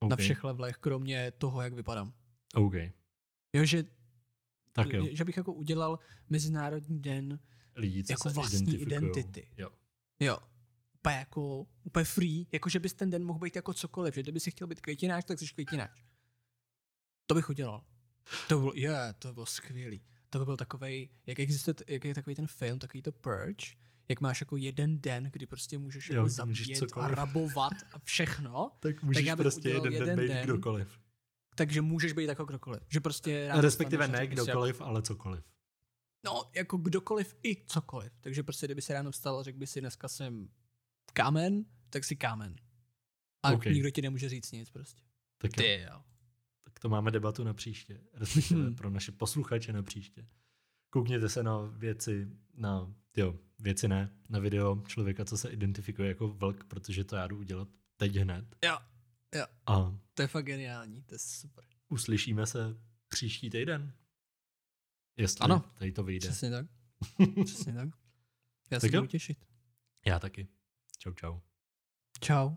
OK. na všech levelech, kromě toho, jak vypadám. OK. Jo, že, Tak jo. že bych jako udělal Mezinárodní den, Lidi, co jako vlastní identity. Jo. jo, úplně jako, úplně free, jako že bys ten den mohl být jako cokoliv, že kdyby si chtěl být květináč, tak jsi květináč. To bych udělal. To bylo, je, yeah, to bylo skvělý. To by byl takovej, jak existuje, jak je takový ten film, takový to Purge, jak máš jako jeden den, kdy prostě můžeš Jo, jako zabíjet a rabovat a všechno, Tak můžeš já bych prostě udělal jeden, den jeden být den. kdokoliv. takže můžeš být jako kdokoliv. Že prostě respektive ne si kdokoliv, ale cokoliv. Jako, no, jako kdokoliv i cokoliv. Takže prostě, kdyby si ráno vstal a řekl by si, dneska jsem kámen, tak si kámen. A OK. nikdo ti nemůže říct nic prostě. Tak jo. Ty jo. Tak to máme debatu na příště. Respektive pro naše posluchače na příště. Koukněte se na věci, na, jo, věci ne, na video člověka, co se identifikuje jako vlk, protože to já jdu udělat teď hned. Jo, jo. A To je fakt geniální, to je super. uslyšíme se příští týden. Jestli Ano. tady to vyjde. Přesně tak. Přesně tak. Já Tak se budu těšit. Já taky. Čau, čau. Čau.